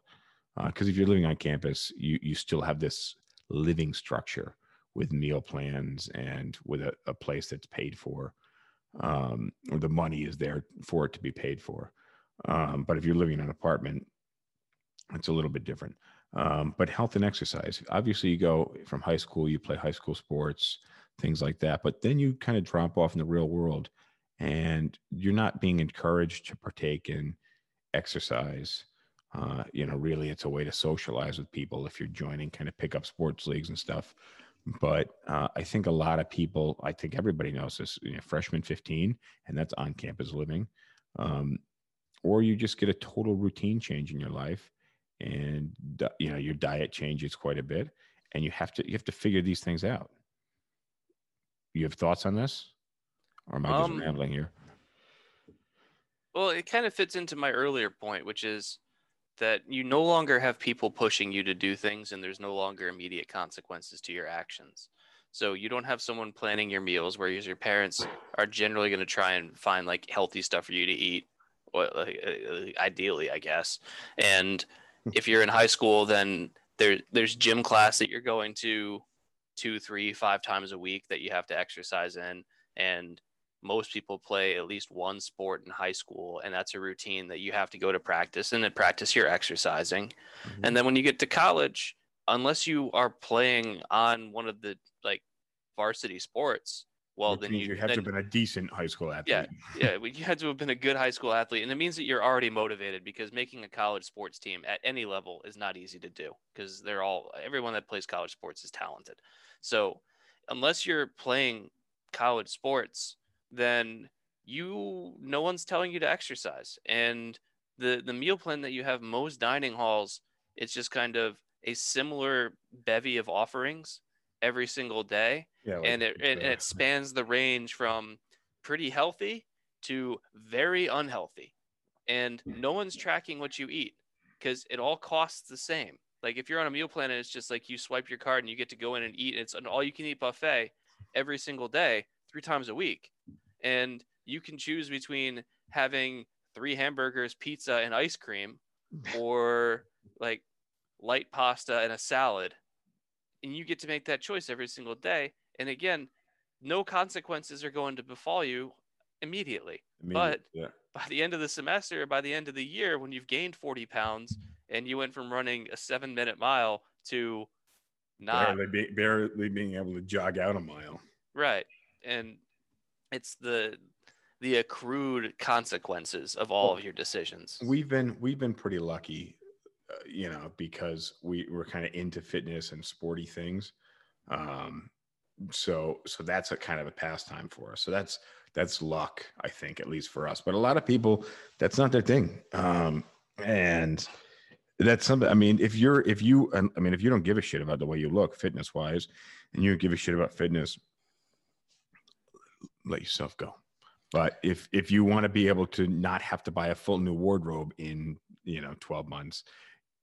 Because if you're living on campus, you you still have this living structure with meal plans and with a, a place that's paid for um, or the money is there for it to be paid for um, but if you're living in an apartment it's a little bit different um, but health and exercise obviously you go from high school you play high school sports things like that but then you kind of drop off in the real world and you're not being encouraged to partake in exercise Uh, you know, really, it's a way to socialize with people if you're joining kind of pick up sports leagues and stuff. But uh, I think a lot of people, I think everybody knows this. You know, freshman 15, and that's on campus living. Um, or you just get a total routine change in your life, and you know your diet changes quite a bit, and you have to you have to figure these things out. You have thoughts on this, or am I just Um, rambling here? Well, it kind of fits into my earlier point, which is that you no longer have people pushing you to do things and there's no longer immediate consequences to your actions. So you don't have someone planning your meals, whereas your parents are generally going to try and find like healthy stuff for you to eat, like, uh, ideally, I guess. And if you're in high school, then there there's gym class that you're going to two, three, five times a week that you have to exercise in, and most people play at least one sport in high school and that's a routine that you have to go to practice and at practice you're exercising Mm-hmm. and then when you get to college unless you are playing on one of the like varsity sports well Which then you, you have to have been a decent high school athlete. Yeah. yeah you had to have been a good high school athlete and it means that you're already motivated because making a college sports team at any level is not easy to do because they're all everyone that plays college sports is talented so unless you're playing college sports then you no one's telling you to exercise and the the meal plan that you have most dining halls it's just kind of a similar bevy of offerings every single day yeah. and it and, and it spans the range from pretty healthy to very unhealthy. And hmm. no one's tracking what you eat because it all costs the same. Like if you're on a meal plan and it's just like you swipe your card and you get to go in and eat it's an all you can eat buffet every single day three times a week. And you can choose between having three hamburgers pizza and ice cream or like light pasta and a salad and you get to make that choice every single day and again no consequences are going to befall you immediately but- yeah. by the end of the semester by the end of the year when you've gained 40 pounds and you went from running a seven minute mile to not barely, be, barely being able to jog out a mile. right and it's the the accrued consequences of all of your decisions We've been we've been pretty lucky, uh, you know, because we we're kind of into fitness and sporty things. Um, so so that's a kind of a pastime for us. So that's that's luck, I think, at least for us. But a lot of people, that's not their thing. Um, and that's something. I mean, if you're if you, I mean, if you don't give a shit about the way you look, fitness wise, and you give a shit about fitness, let yourself go. But if if you want to be able to not have to buy a full new wardrobe in you know 12 months,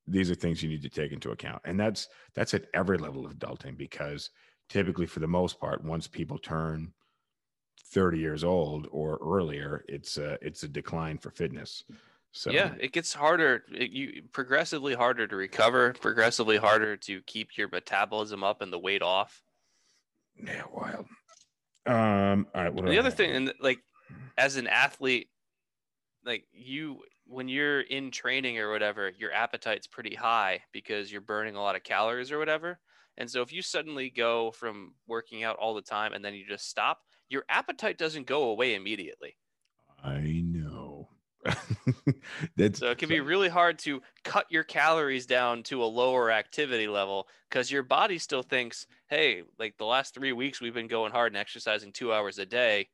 these are things you need to take into account. And that's that's at every level of adulting because typically for the most part, once people turn 30 years old or earlier, it's a it's a decline for fitness. So yeah it gets harder it, you progressively harder to recover progressively harder to keep your metabolism up and the weight off yeah, wild. Um, all right. What the I other have? thing and like as an athlete like you when you're in training or whatever your appetite's pretty high because you're burning a lot of calories or whatever. And so if you suddenly go from working out all the time and then you just stop your appetite doesn't go away immediately. I know. that's so it can be really hard to cut your calories down to a lower activity level because your body still thinks hey like the last three weeks we've been going hard and exercising two hours a day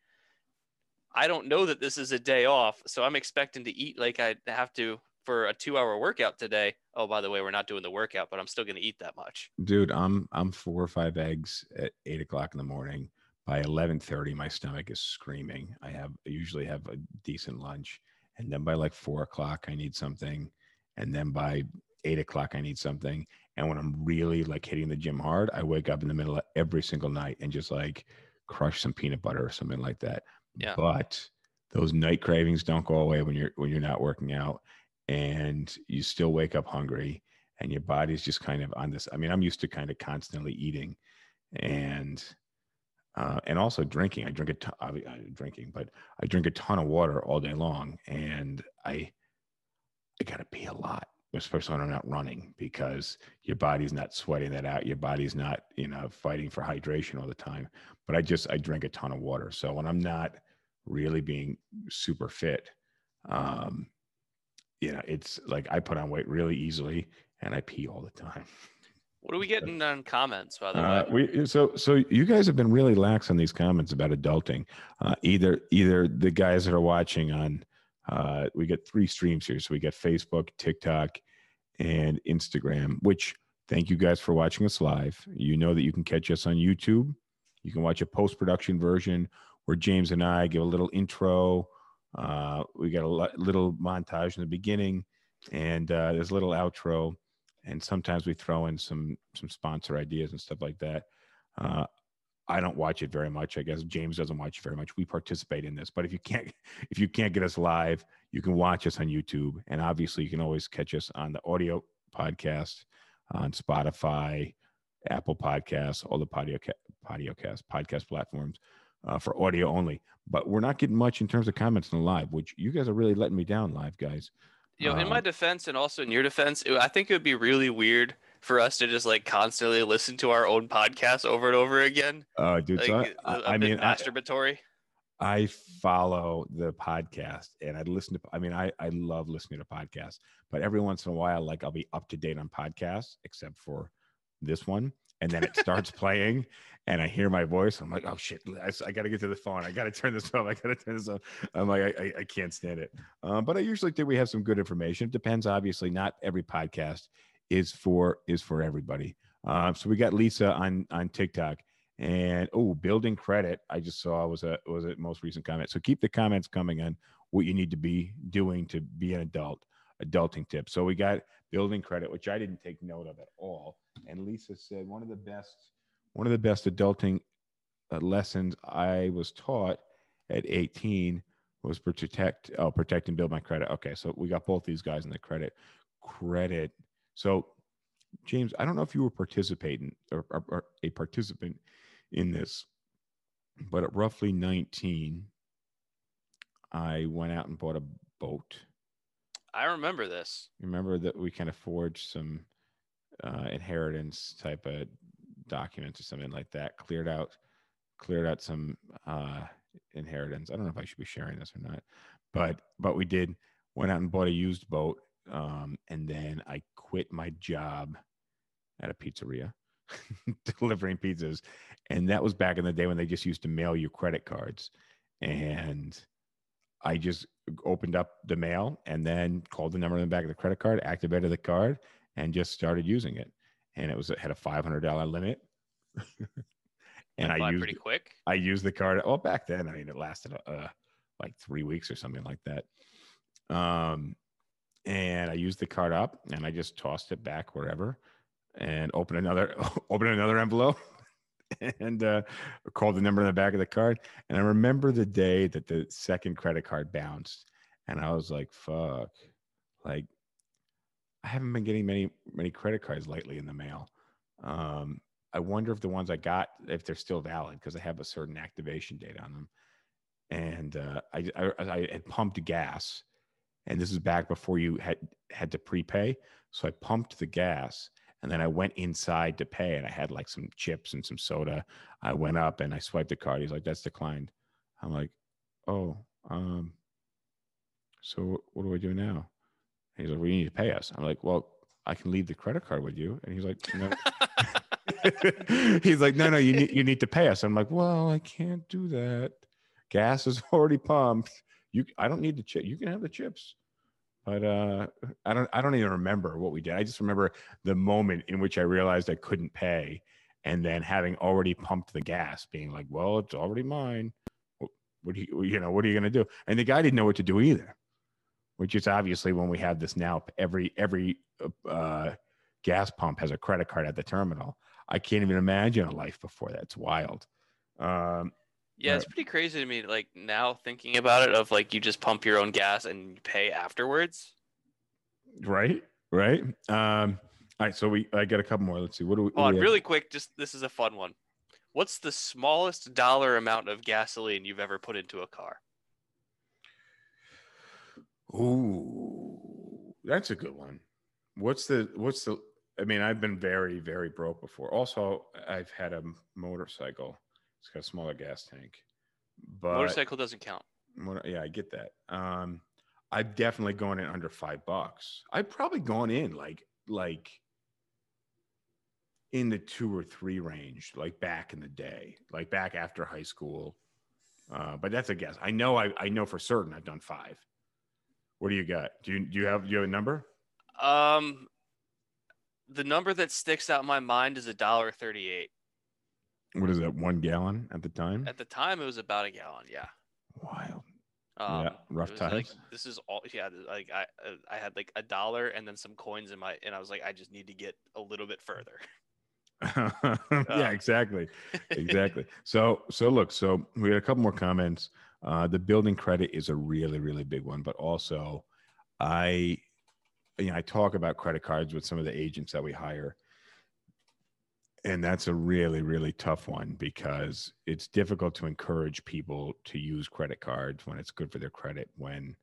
I don't know that this is a day off, so I'm expecting to eat like I have to for a two hour workout today. Oh, by the way, we're not doing the workout, but I'm still going to eat that much. dude i'm i'm four or five eggs at eight o'clock in the morning by 11.30 my stomach is screaming i have I usually have a decent lunch and then by like four o'clock i need something and then by eight o'clock i need something and when i'm really like hitting the gym hard i wake up in the middle of every single night and just like crush some peanut butter or something like that Yeah. but those night cravings don't go away when you're when you're not working out and you still wake up hungry and your body's just kind of on this i mean i'm used to kind of constantly eating and uh, and also drinking i drink a ton I, I, drinking but i drink a ton of water all day long and i i gotta pee a lot especially when i'm not running because your body's not sweating that out your body's not you know fighting for hydration all the time but i just i drink a ton of water so when i'm not really being super fit um you know, it's like I put on weight really easily and I pee all the time. What are we getting on comments, by the Uh, way? we so so you guys have been really lax on these comments about adulting. Uh, either either the guys that are watching on, uh, we get three streams here, so we get Facebook, TikTok, and Instagram. Which thank you guys for watching us live. You know that you can catch us on YouTube. You can watch a post production version where James and I give a little intro. Uh, we got a little montage in the beginning, and uh, there's a little outro and sometimes we throw in some some sponsor ideas and stuff like that. Uh, I don't watch it very much. I guess James doesn't watch it very much. We participate in this, but if you can't if you can't get us live, you can watch us on YouTube, and obviously you can always catch us on the audio podcast on Spotify, Apple Podcasts, all the podcast podcast podcast platforms uh, for audio only. But we're not getting much in terms of comments in the live, which you guys are really letting me down, live guys. You know, in my uh, defense and also in your defense, it- I think it would be really weird for us to just like constantly listen to our own podcast over and over again. Uh, dude, Like, so I, I mean, I, masturbatory. I follow the podcast and I listen to, I mean, I, I love listening to podcasts, but every once in a while, like I'll be up to date on podcasts, except for this one. And then it starts playing and I hear my voice. I'm like, oh shit, I, I got to get to the phone. I got to turn this off. I got to turn this off. I'm like, I, I, I can't stand it. Um, but I usually think we have some good information. It depends. Obviously, not every podcast is for, is for everybody. Um, so we got Lisa on, on TikTok and oh, building credit. I just saw was a was a most recent comment. So keep the comments coming on what you need to be doing to be an adult, adulting tips. So we got building credit, which I didn't take note of at all. And Lisa said one of the best one of the best adulting uh, lessons I was taught at 18 was protect oh protect and build my credit. Okay, so we got both these guys in the credit credit. So James, I don't know if you were participating or, or, or a participant in this, but at roughly 19, I went out and bought a boat. I remember this. Remember that we kind of forged some uh, inheritance type of documents or something like that. Cleared out, cleared out some uh, inheritance. I don't know if I should be sharing this or not, but but we did. Went out and bought a used boat, um, and then I quit my job at a pizzeria, delivering pizzas, and that was back in the day when they just used to mail you credit cards, and I just opened up the mail and then called the number in the back of the credit card, activated the card, and just started using it. And it was it had a five hundred dollar limit. and I used pretty quick. I used the card. Well, back then, I mean, it lasted uh, like three weeks or something like that. Um, and I used the card up, and I just tossed it back wherever, and opened another opened another envelope, and uh, called the number on the back of the card. And I remember the day that the second credit card bounced, and I was like, "Fuck!" Like, I haven't been getting many many credit cards lately in the mail. Um, I wonder if the ones I got if they're still valid because they have a certain activation date on them. And uh, I, I I had pumped gas, and this is back before you had had to prepay. So I pumped the gas, and then I went inside to pay, and I had like some chips and some soda. I went up and I swiped the card. He's like, "That's declined." I'm like, "Oh, um, so what do I do now?" And he's like, "Well, you need to pay us." I'm like, "Well, I can leave the credit card with you." And he's like, "No." he's like, no, no, you need you need to pay us. I'm like, well, I can't do that. Gas is already pumped. You, I don't need the chip. You can have the chips, but uh, I don't. I don't even remember what we did. I just remember the moment in which I realized I couldn't pay, and then having already pumped the gas, being like, well, it's already mine. What, do you, you know, what are you going to do? And the guy didn't know what to do either, which is obviously when we have this now. Every every uh, gas pump has a credit card at the terminal. I can't even imagine a life before that. It's wild. Um, Yeah, it's pretty crazy to me. Like now thinking about it, of like you just pump your own gas and you pay afterwards. right, right. Um, all right, so we I got a couple more. Let's see. What do we? Hold on, we have? really quick. Just this is a fun one. What's the smallest dollar amount of gasoline you've ever put into a car? Ooh, that's a good one. What's the what's the? I mean, I've been very very broke before. Also, I've had a motorcycle. It's got a smaller gas tank, but Motorcycle doesn't count. Yeah, I get that. Um, I've definitely gone in under five bucks. I've probably gone in like like in the two or three range, like back in the day, like back after high school. Uh, but that's a guess. I know I, I know for certain I've done five. What do you got? Do you do you have do you have a number? Um, the number that sticks out in my mind is a dollar thirty-eight. What is that? One gallon at the time? At the time, it was about a gallon. Yeah. Wild. Um, Yeah, rough was like, times. this is all. Yeah. Like I, I had like a dollar and then some coins in my, and I was like, I just need to get a little bit further. yeah, Uh, exactly. exactly. So so look, so we had a couple more comments. Uh, the building credit is a really really big one, but also I you know I talk about credit cards with some of the agents that we hire. And that's a really, really tough one because it's difficult to encourage people to use credit cards when it's good for their credit, when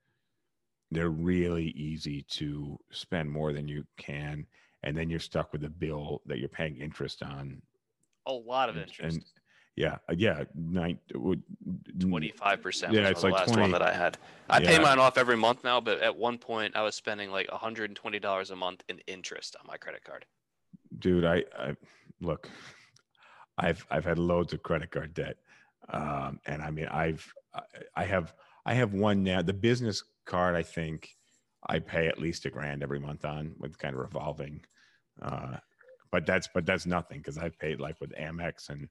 they're really easy to spend more than you can. And then you're stuck with a bill that you're paying interest on A lot of interest. and- yeah, uh, yeah, nine, would- Twenty-five percent. Yeah, was it's the like last 20 one that I had. I pay mine off every month now, but at one point I was spending like one hundred and twenty dollars a month in interest on my credit card. dude i i look i've i've had loads of credit card debt. Um and i mean i've I- have i have one now. The business card i think i pay at least a grand every month on with kind of revolving uh but that's but that's nothing because i've paid like with amex and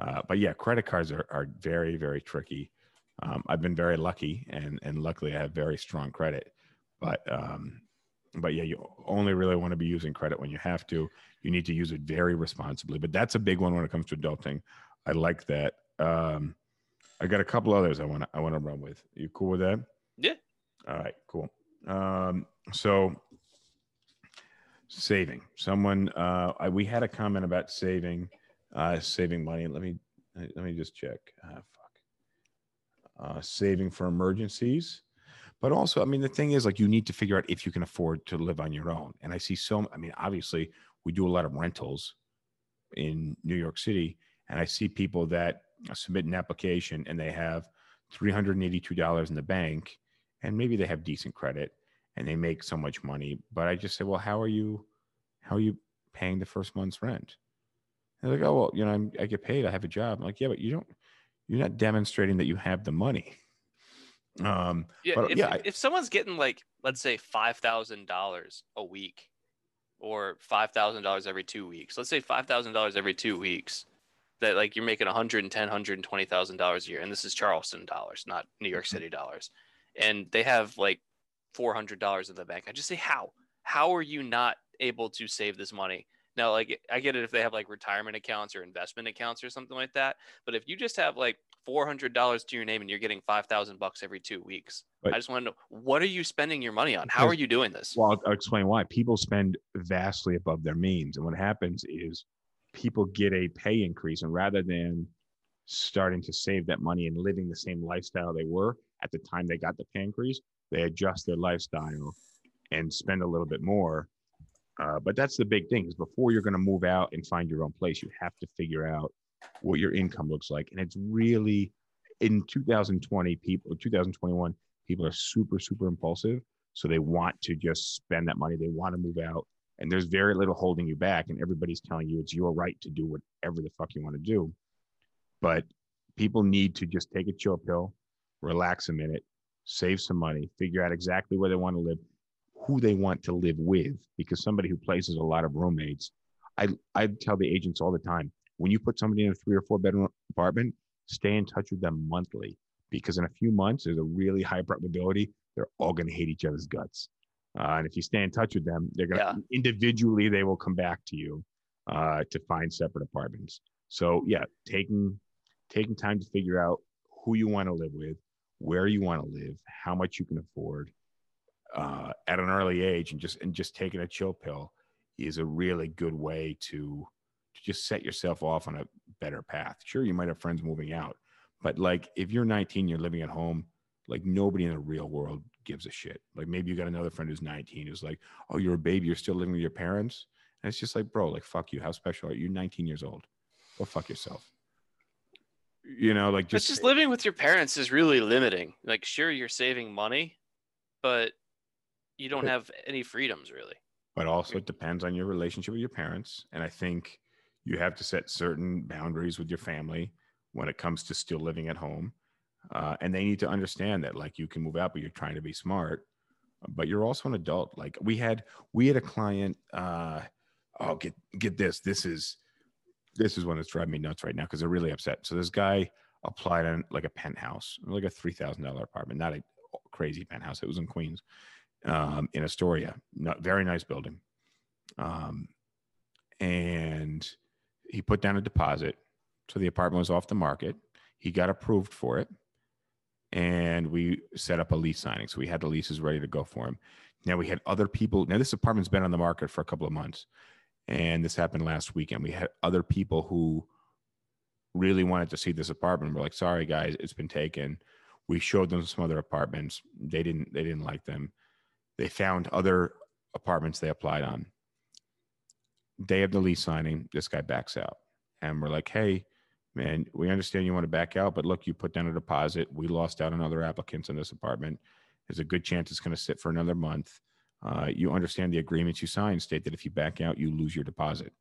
uh but yeah credit cards are, are very very tricky. Um i've been very lucky and and luckily i have very strong credit but um but yeah, you only really want to be using credit when you have to. You need to use it very responsibly. But that's a big one when it comes to adulting. I like that. Um, I got a couple others I want to I want to run with. You cool with that? Yeah. All right. Cool. Um, so saving. Someone uh, I, we had a comment about saving, uh, saving money. Let me let me just check. Ah, fuck. Uh, saving for emergencies but also i mean the thing is like you need to figure out if you can afford to live on your own and i see so i mean obviously we do a lot of rentals in new york city and i see people that submit an application and they have $382 in the bank and maybe they have decent credit and they make so much money but i just say well how are you how are you paying the first month's rent? And they're like oh well you know I'm, i get paid i have a job. I'm like yeah but you don't you're not demonstrating that you have the money um Yeah, But, if, yeah, I- if someone's getting like let's say five thousand dollars a week, or five thousand dollars every two weeks, let's say five thousand dollars every two weeks, that like you're making 110 120000 dollars a year, and this is Charleston dollars, not New York Mm-hmm. City dollars, and they have like four hundred dollars in the bank. I just say how how are you not able to save this money? Now, like I get it if they have like retirement accounts or investment accounts or something like that, but if you just have like four hundred dollars to your name and you're getting five thousand bucks every two weeks, But- I just want to know what are you spending your money on? How are you doing this? Well, I'll, I'll explain why. People spend vastly above their means. And what happens is people get a pay increase, and rather than starting to save that money and living the same lifestyle they were at the time they got the pay increase, they adjust their lifestyle and spend a little bit more. Uh, but that's the big thing is before you're going to move out and find your own place, you have to figure out what your income looks like. And it's really in 2020, people, 2021, people are super, super impulsive. So they want to just spend that money. They want to move out. And there's very little holding you back. And everybody's telling you it's your right to do whatever the fuck you want to do. But people need to just take a chill pill, relax a minute, save some money, figure out exactly where they want to live, who they want to live with. Because somebody who places a lot of roommates, I, I tell the agents all the time when you put somebody in a three or four bedroom apartment, stay in touch with them monthly. Because in a few months, there's a really high probability they're all going to hate each other's guts. Uh, and if you stay in touch with them, they're going to Yeah. individually, they will come back to you uh, to find separate apartments. So yeah, taking taking time to figure out who you want to live with, where you want to live, how much you can afford uh, at an early age, and just and just taking a chill pill is a really good way to to just set yourself off on a better path. Sure, you might have friends moving out, but like if you're 19, you're living at home, like nobody in the real world gives a shit. Like maybe you got another friend who's 19 who's like, oh, you're a baby, you're still living with your parents. And it's just like, bro, like fuck you. How special are you? You're 19 years old. Go fuck yourself. You know, like Just, just, just living with your parents is really limiting. Like, sure, you're saving money, but you don't have any freedoms really. but also it depends on your relationship with your parents and i think you have to set certain boundaries with your family when it comes to still living at home uh, and they need to understand that like you can move out but you're trying to be smart. But you're also an adult. Like we had we had a client uh oh get get this. This is this is one that's driving me nuts right now because they're really upset. So this guy applied on like a penthouse like a $3000 apartment not a crazy penthouse. It was in queens um, in Astoria. Not, very nice building. Um, and he put down a deposit. So the apartment was off the market. He got approved for it. And we set up a lease signing. So we had the leases ready to go for him. Now we had other people. Now this apartment's been on the market for a couple of months. And this happened last weekend. We had other people who really wanted to see this apartment. We're like, sorry guys, it's been taken. We showed them some other apartments. They didn't they didn't like them they found other apartments they applied on. Day of the lease signing, this guy backs out. And we're like, hey, man, we understand you want to back out, but look, you put down a deposit. We lost out on other applicants in this apartment. There's a good chance it's going to sit for another month. Uh, you understand the agreements you signed state that if you back out, you lose your deposit.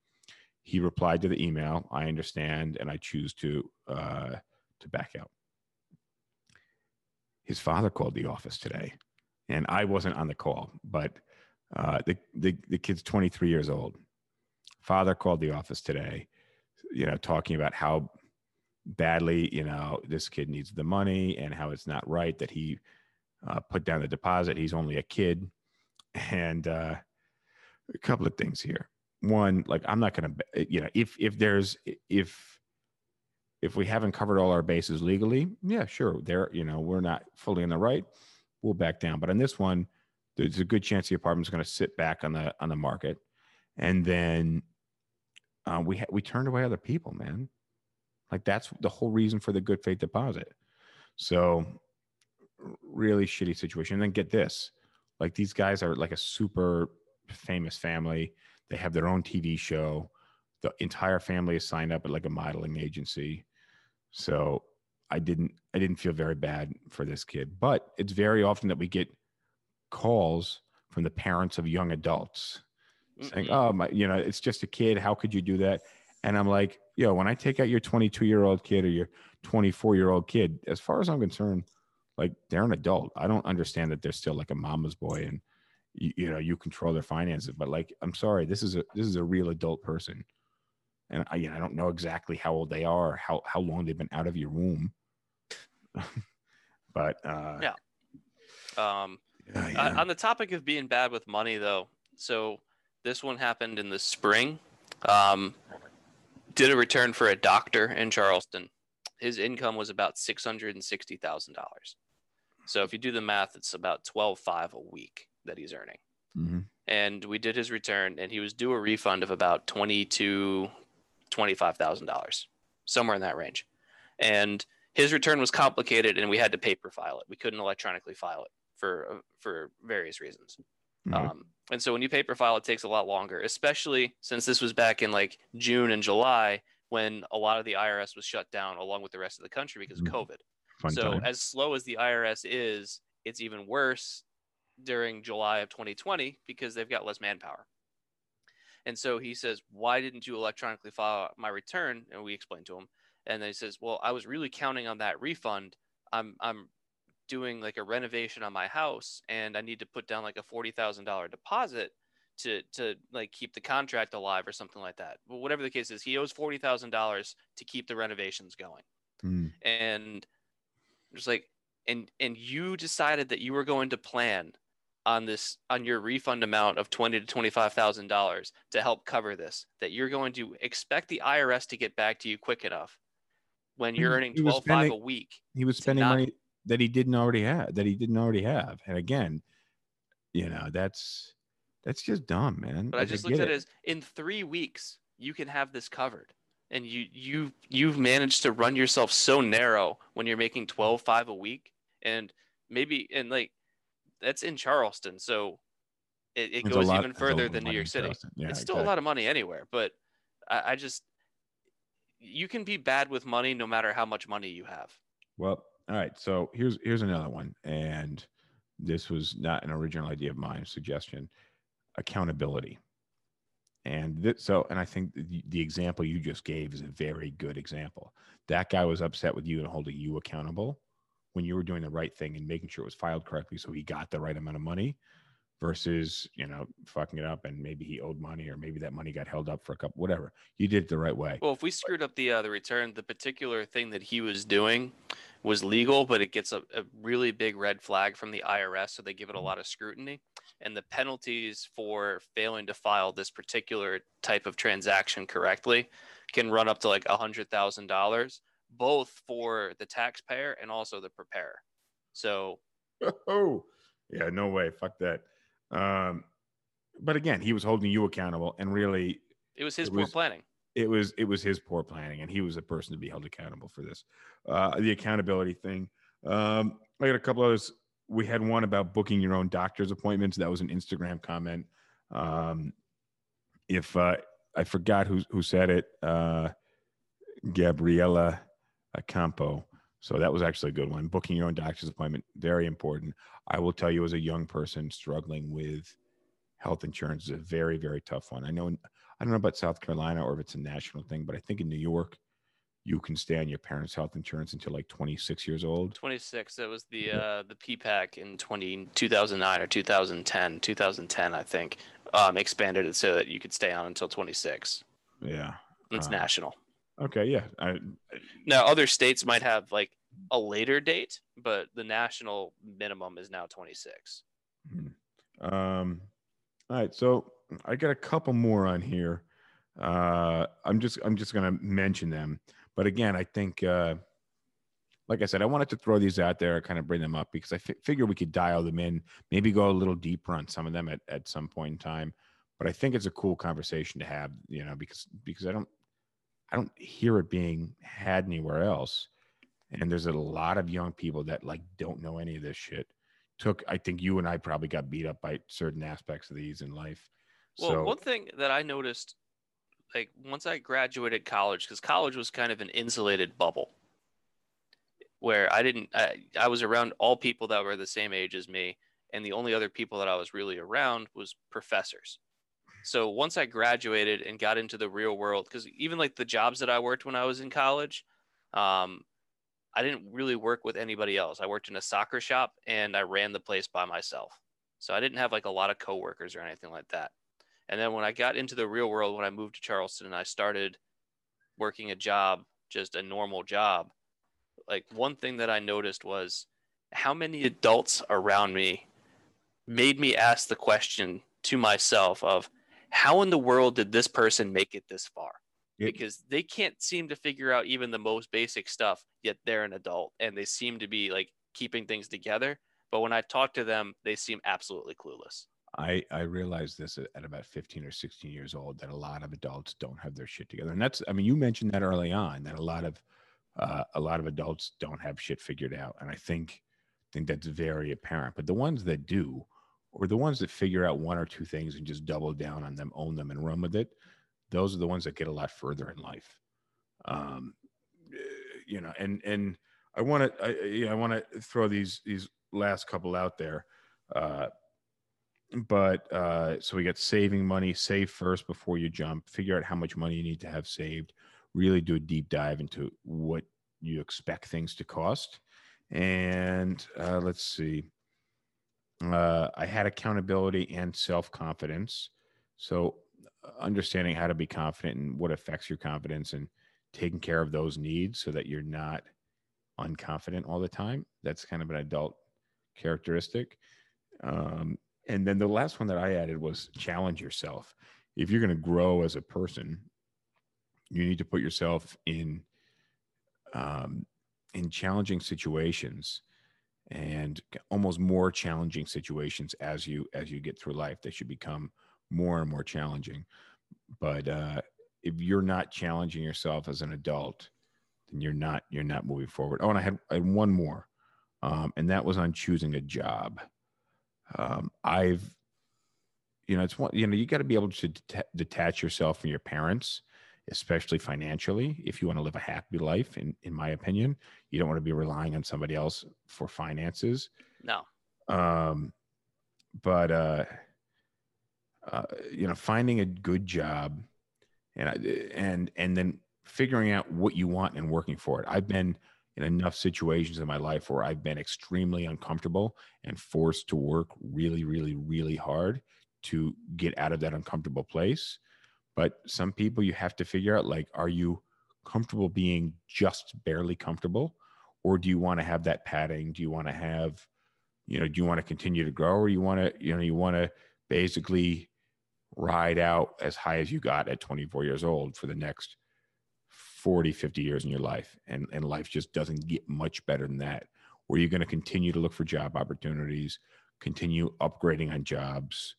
He replied to the email, I understand, and I choose to uh, to back out. His father called the office today and I wasn't on the call, but uh, the, the the kid's 23 years old. Father called the office today, you know, talking about how badly you know this kid needs the money and how it's not right that he uh, put down the deposit. He's only a kid, and uh, a couple of things here. One, like I'm not going to, you know, if if there's if if we haven't covered all our bases legally, yeah, sure, there, you know, we're not fully in the right we'll back down. But on this one, there's a good chance the apartment's going to sit back on the on the market, and then uh, we ha- we turned away other people, man. Like that's the whole reason for the good faith deposit. So really shitty situation. And then get this, like these guys are like a super famous family. They have their own TV show. The entire family is signed up at like a modeling agency. So I didn't I didn't feel very bad for this kid. But it's very often that we get calls from the parents of young adults saying. "Oh my, you know, it's just a kid. How could you do that?" And I'm like, "Yo, when I take out your 22 year old kid or your 24 year old kid, as far as I'm concerned, like they're an adult. I don't understand that they're still like a mama's boy and you, you know you control their finances. But like, I'm sorry, this is a this is a real adult person." And I, you know, I don't know exactly how old they are, how how long they've been out of your womb, but uh, Yeah. Um, Uh, yeah. on the topic of being bad with money, though, so this one happened in the spring. Um, did a return for a doctor in Charleston. His income was about six hundred and sixty thousand dollars. So if you do the math, it's about twelve five a week that he's earning. Mhm. And we did his return, and he was due a refund of about twenty to twenty five thousand dollars, somewhere in that range. And his return was complicated, and we had to paper file it. We couldn't electronically file it for uh, for various reasons. Mhm. Um, and so when you paper file, it takes a lot longer, especially since this was back in like June and July when a lot of the IRS was shut down along with the rest of the country because of Mhm. COVID. Fun so time. as slow as the IRS is, it's even worse during July of 2020 because they've got less manpower. And so he says, "Why didn't you electronically file my return?" And we explained to him, and then he says, "Well, I was really counting on that refund. I'm I'm doing like a renovation on my house, and I need to put down like a forty thousand dollar deposit to to like keep the contract alive or something like that. Well, whatever the case is, he owes forty thousand dollars to keep the renovations going." Mm. and just like and and you decided that you were going to plan on this on your refund amount of twenty to twenty five thousand dollars to help cover this that you're going to expect the IRS to get back to you quick enough when you're earning he was twelve five a week. he was spending not- money that he didn't already have that he didn't already have and again you know that's that's just dumb man But I just looked at it. it as in three weeks you can have this covered. And you you you've managed to run yourself so narrow when you're making twelve five a week and maybe and like that's in Charleston. So it, it goes lot- even further than New York City. Yeah, it's still a lot of money anywhere, but I, I just you can be bad with money no matter how much money you have. Well, all right. So here's here's another one, and this was not an original idea of mine, suggestion, accountability. And th- so, and I think the, the example you just gave is a very good example. That guy was upset with you and holding you accountable when you were doing the right thing and making sure it was filed correctly so he got the right amount of money versus, you know, fucking it up and maybe he owed money or maybe that money got held up for a couple, whatever. You did it the right way. Well, if we screwed up the uh, the return, the particular thing that he was doing was legal, but it gets a, a really big red flag from the IRS, so they give it a lot of scrutiny. And the penalties for failing to file this particular type of transaction correctly can run up to like a hundred thousand dollars, both for the taxpayer and also the preparer. So oh, yeah, no way. Fuck that. Um, but again, he was holding you accountable and really it was his It poor was- planning. It was it was his poor planning and he was a person to be held accountable for this uh the accountability thing. Um i got a couple others. We had one about booking your own doctor's appointments. That was an instagram comment. Um if uh i forgot who who said it uh gabriella campo so that was actually a good one. Booking your own doctor's appointment very important. I will tell you as a young person struggling with health insurance is a very very tough one. I know I don't know about South Carolina or if it's a national thing, but I think in New York, you can stay on your parents' health insurance until like 26 years old. 26. That was the uh, the PPAC in 20, 2009 or 2010. 2010, I think, um, expanded it so that you could stay on until 26. Yeah. It's Uh, national. Okay. Yeah. I, Now, other states might have like a later date, but the national minimum is now 26. um, all right. So I got a couple more on here. Uh, I'm just I'm just gonna mention them, but again, I think, uh, like I said, I wanted to throw these out there, kind of bring them up because I fi- figure we could dial them in, maybe go a little deeper on some of them at, at some point in time. But I think it's a cool conversation to have, you know, because because I don't I don't hear it being had anywhere else. And there's a lot of young people that like don't know any of this shit. Took I think you and I probably got beat up by certain aspects of these in life. Well, so one thing that I noticed, like once I graduated college, because college was kind of an insulated bubble, where I didn't, I, I was around all people that were the same age as me, and the only other people that I was really around was professors. So once I graduated and got into the real world, because even like the jobs that I worked when I was in college, um, I didn't really work with anybody else. I worked in a soccer shop and I ran the place by myself. So I didn't have like a lot of coworkers or anything like that. And then when I got into the real world, when I moved to Charleston and I started working a job, just a normal job, like one thing that I noticed was how many adults around me made me ask the question to myself of how in the world did this person make it this far? It- Because they can't seem to figure out even the most basic stuff, yet they're an adult and they seem to be like keeping things together. But when I talk to them, they seem absolutely clueless. I I realized this at, about 15 or 16 years old that a lot of adults don't have their shit together. And that's I mean you mentioned that early on that a lot of uh, a lot of adults don't have shit figured out. And I think think that's very apparent. But the ones that do or the ones that figure out one or two things and just double down on them, own them and run with it, those are the ones that get a lot further in life. Um eh, you know, and and I want to I you know, I want to throw these these last couple out there. Uh but uh, so we got saving money, save first before you jump, figure out how much money you need to have saved, really do a deep dive into what you expect things to cost. And uh, let's see, uh, I had accountability and self confidence. So uh, understanding how to be confident and what affects your confidence and taking care of those needs so that you're not unconfident all the time. That's kind of an adult characteristic. Um, and then the last one that I added was challenge yourself. If you're going to grow as a person, you need to put yourself in um, in challenging situations and almost more challenging situations as you as you get through life. They should become more and more challenging. But uh, if you're not challenging yourself as an adult, then you're not you're not moving forward. Oh, and I had, I had one more, um, and that was on choosing a job um, I've, you know, it's one, you know, you got to be able to det- detach yourself from your parents, especially financially, if you want to live a happy life. In in my opinion, you don't want to be relying on somebody else for finances. No. Um, but uh, uh, you know, finding a good job, and I- and and then figuring out what you want and working for it. I've been in enough situations in my life where I've been extremely uncomfortable and forced to work really, really, really hard to get out of that uncomfortable place. But some people you have to figure out like, are you comfortable being just barely comfortable? Or do you want to have that padding? Do you want to have, you know, do you want to continue to grow or you want to, you know, you want to basically ride out as high as you got at 24 years old for the next 40, 50 years in your life. And, and life just doesn't get much better than that. Where you're going to continue to look for job opportunities, continue upgrading on jobs.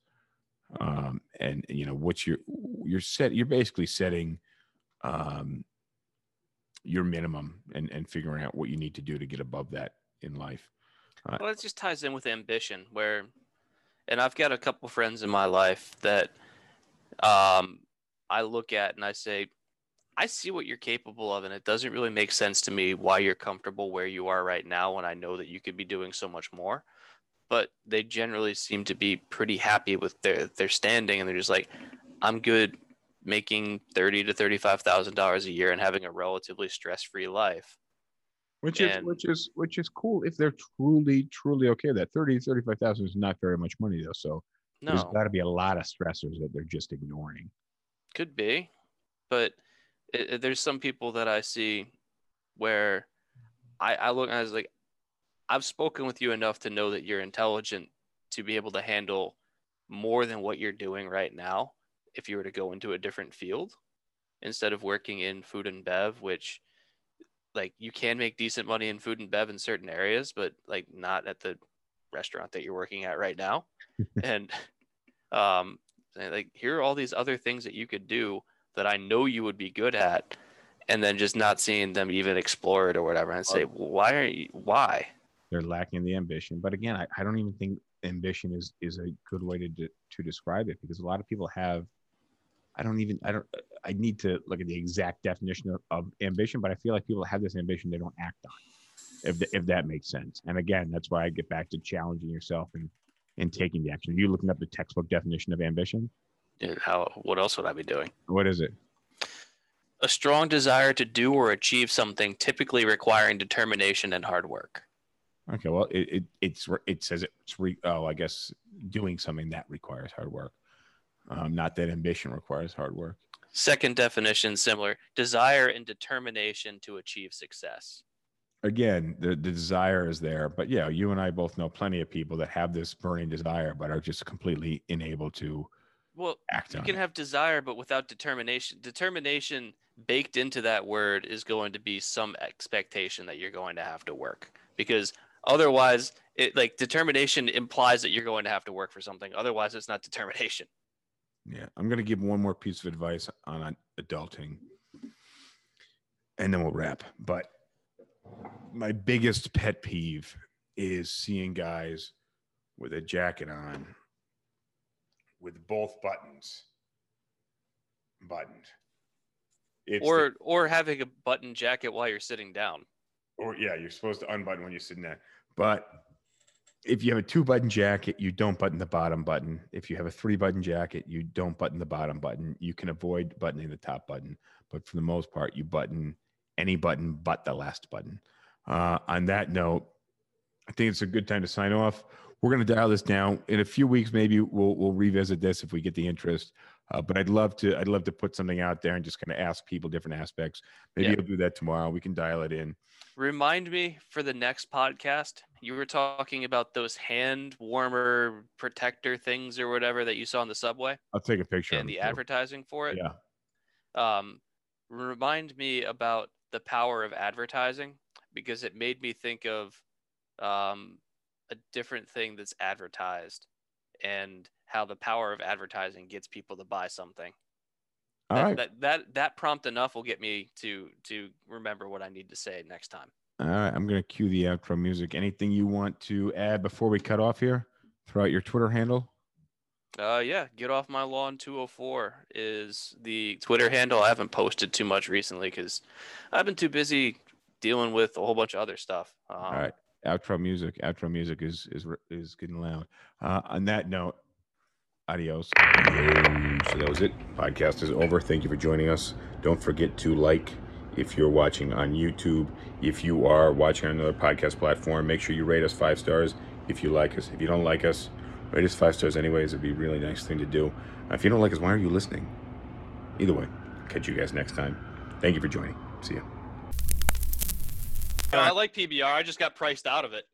Um, and you know, what's your, you're set, you're basically setting, um, your minimum and, and figuring out what you need to do to get above that in life. Well, it just ties in with ambition, where, and I've got a couple friends in my life that um, I look at and I say, I see what you're capable of, and it doesn't really make sense to me why you're comfortable where you are right now when I know that you could be doing so much more. But they generally seem to be pretty happy with their their standing, and they're just like, I'm good making thirty to thirty five thousand dollars a year and having a relatively stress free life. which is which is which is cool if they're truly truly okay with that 30 35000 is not very much money though so there's got to be a lot of stressors that they're just ignoring Could be, but it, there's some people that I see where I, I look and I was like, I've spoken with you enough to know that you're intelligent to be able to handle more than what you're doing right now if you were to go into a different field instead of working in food and bev, which like you can make decent money in food and bev in certain areas, but like not at the restaurant that you're working at right now. and um like here are all these other things that you could do that I know you would be good at, and then just not seeing them even explore it or whatever, and say, why are you? Why? they're lacking the ambition but again I, I don't even think ambition is is a good way to de- to describe it because a lot of people have i don't even i don't i need to look at the exact definition of, of ambition but i feel like people have this ambition they don't act on if, th- if that makes sense and again that's why i get back to challenging yourself and and taking the action are you looking up the textbook definition of ambition How? What else would I be doing? what is it A strong desire to do or achieve something, typically requiring determination and hard work. Okay, well, it, it it's it says it's re, oh, I guess doing something that requires hard work. Um, not that ambition requires hard work. Second definition, similar desire and determination to achieve success. Again, the, the desire is there, but yeah, you and I both know plenty of people that have this burning desire, but are just completely unable to Well, act you can it. have desire, but without determination. Determination baked into that word is going to be some expectation that you're going to have to work because otherwise, it like determination implies that you're going to have to work for something. Otherwise, it's not determination. Yeah, I'm gonna give one more piece of advice on adulting, and then we'll wrap. But my biggest pet peeve is seeing guys with a jacket on with both buttons buttoned. It's the- or or having a button jacket while you're sitting down. or yeah, you're supposed to unbutton when you're sitting there. But if you have a two button jacket, you don't button the bottom button. If you have a three button jacket, you don't button the bottom button. You can avoid buttoning the top button, but for the most part, you button any button but the last button. Uh, on that note, I think it's a good time to sign off. We're going to dial this down in a few weeks. Maybe we'll we'll revisit this if we get the interest. Uh, but I'd love to I'd love to put something out there and just kind of ask people different aspects. Maybe Yeah. I'll do that tomorrow. We can dial it in. Remind me for the next podcast. You were talking about those hand warmer protector things or whatever that you saw in the subway I'll take a picture and the too. advertising for it. Yeah. um, remind me about the power of advertising because it made me think of um, a different thing that's advertised and how the power of advertising gets people to buy something. All that, right. that, that that prompt enough will get me to to remember what I need to say next time. All right. I'm going to cue the outro music. Anything you want to add before we cut off here? Throw out your Twitter handle. Uh, yeah, get off my lawn 204 is the Twitter handle. I haven't posted too much recently because I've been too busy dealing with a whole bunch of other stuff. Um, All right. Outro music. Outro music is is is getting loud. Uh, on that note, adios. So that was it. Podcast is over. Thank you for joining us. Don't forget to like if you're watching on YouTube. If you are watching on another podcast platform, make sure you rate us five stars if you like us. If you don't like us, rate us five stars anyways. It'd be a really nice thing to do. If you don't like us, why are you listening? Either way, catch you guys next time. Thank you for joining. See you. I like PBR. I just got priced out of it.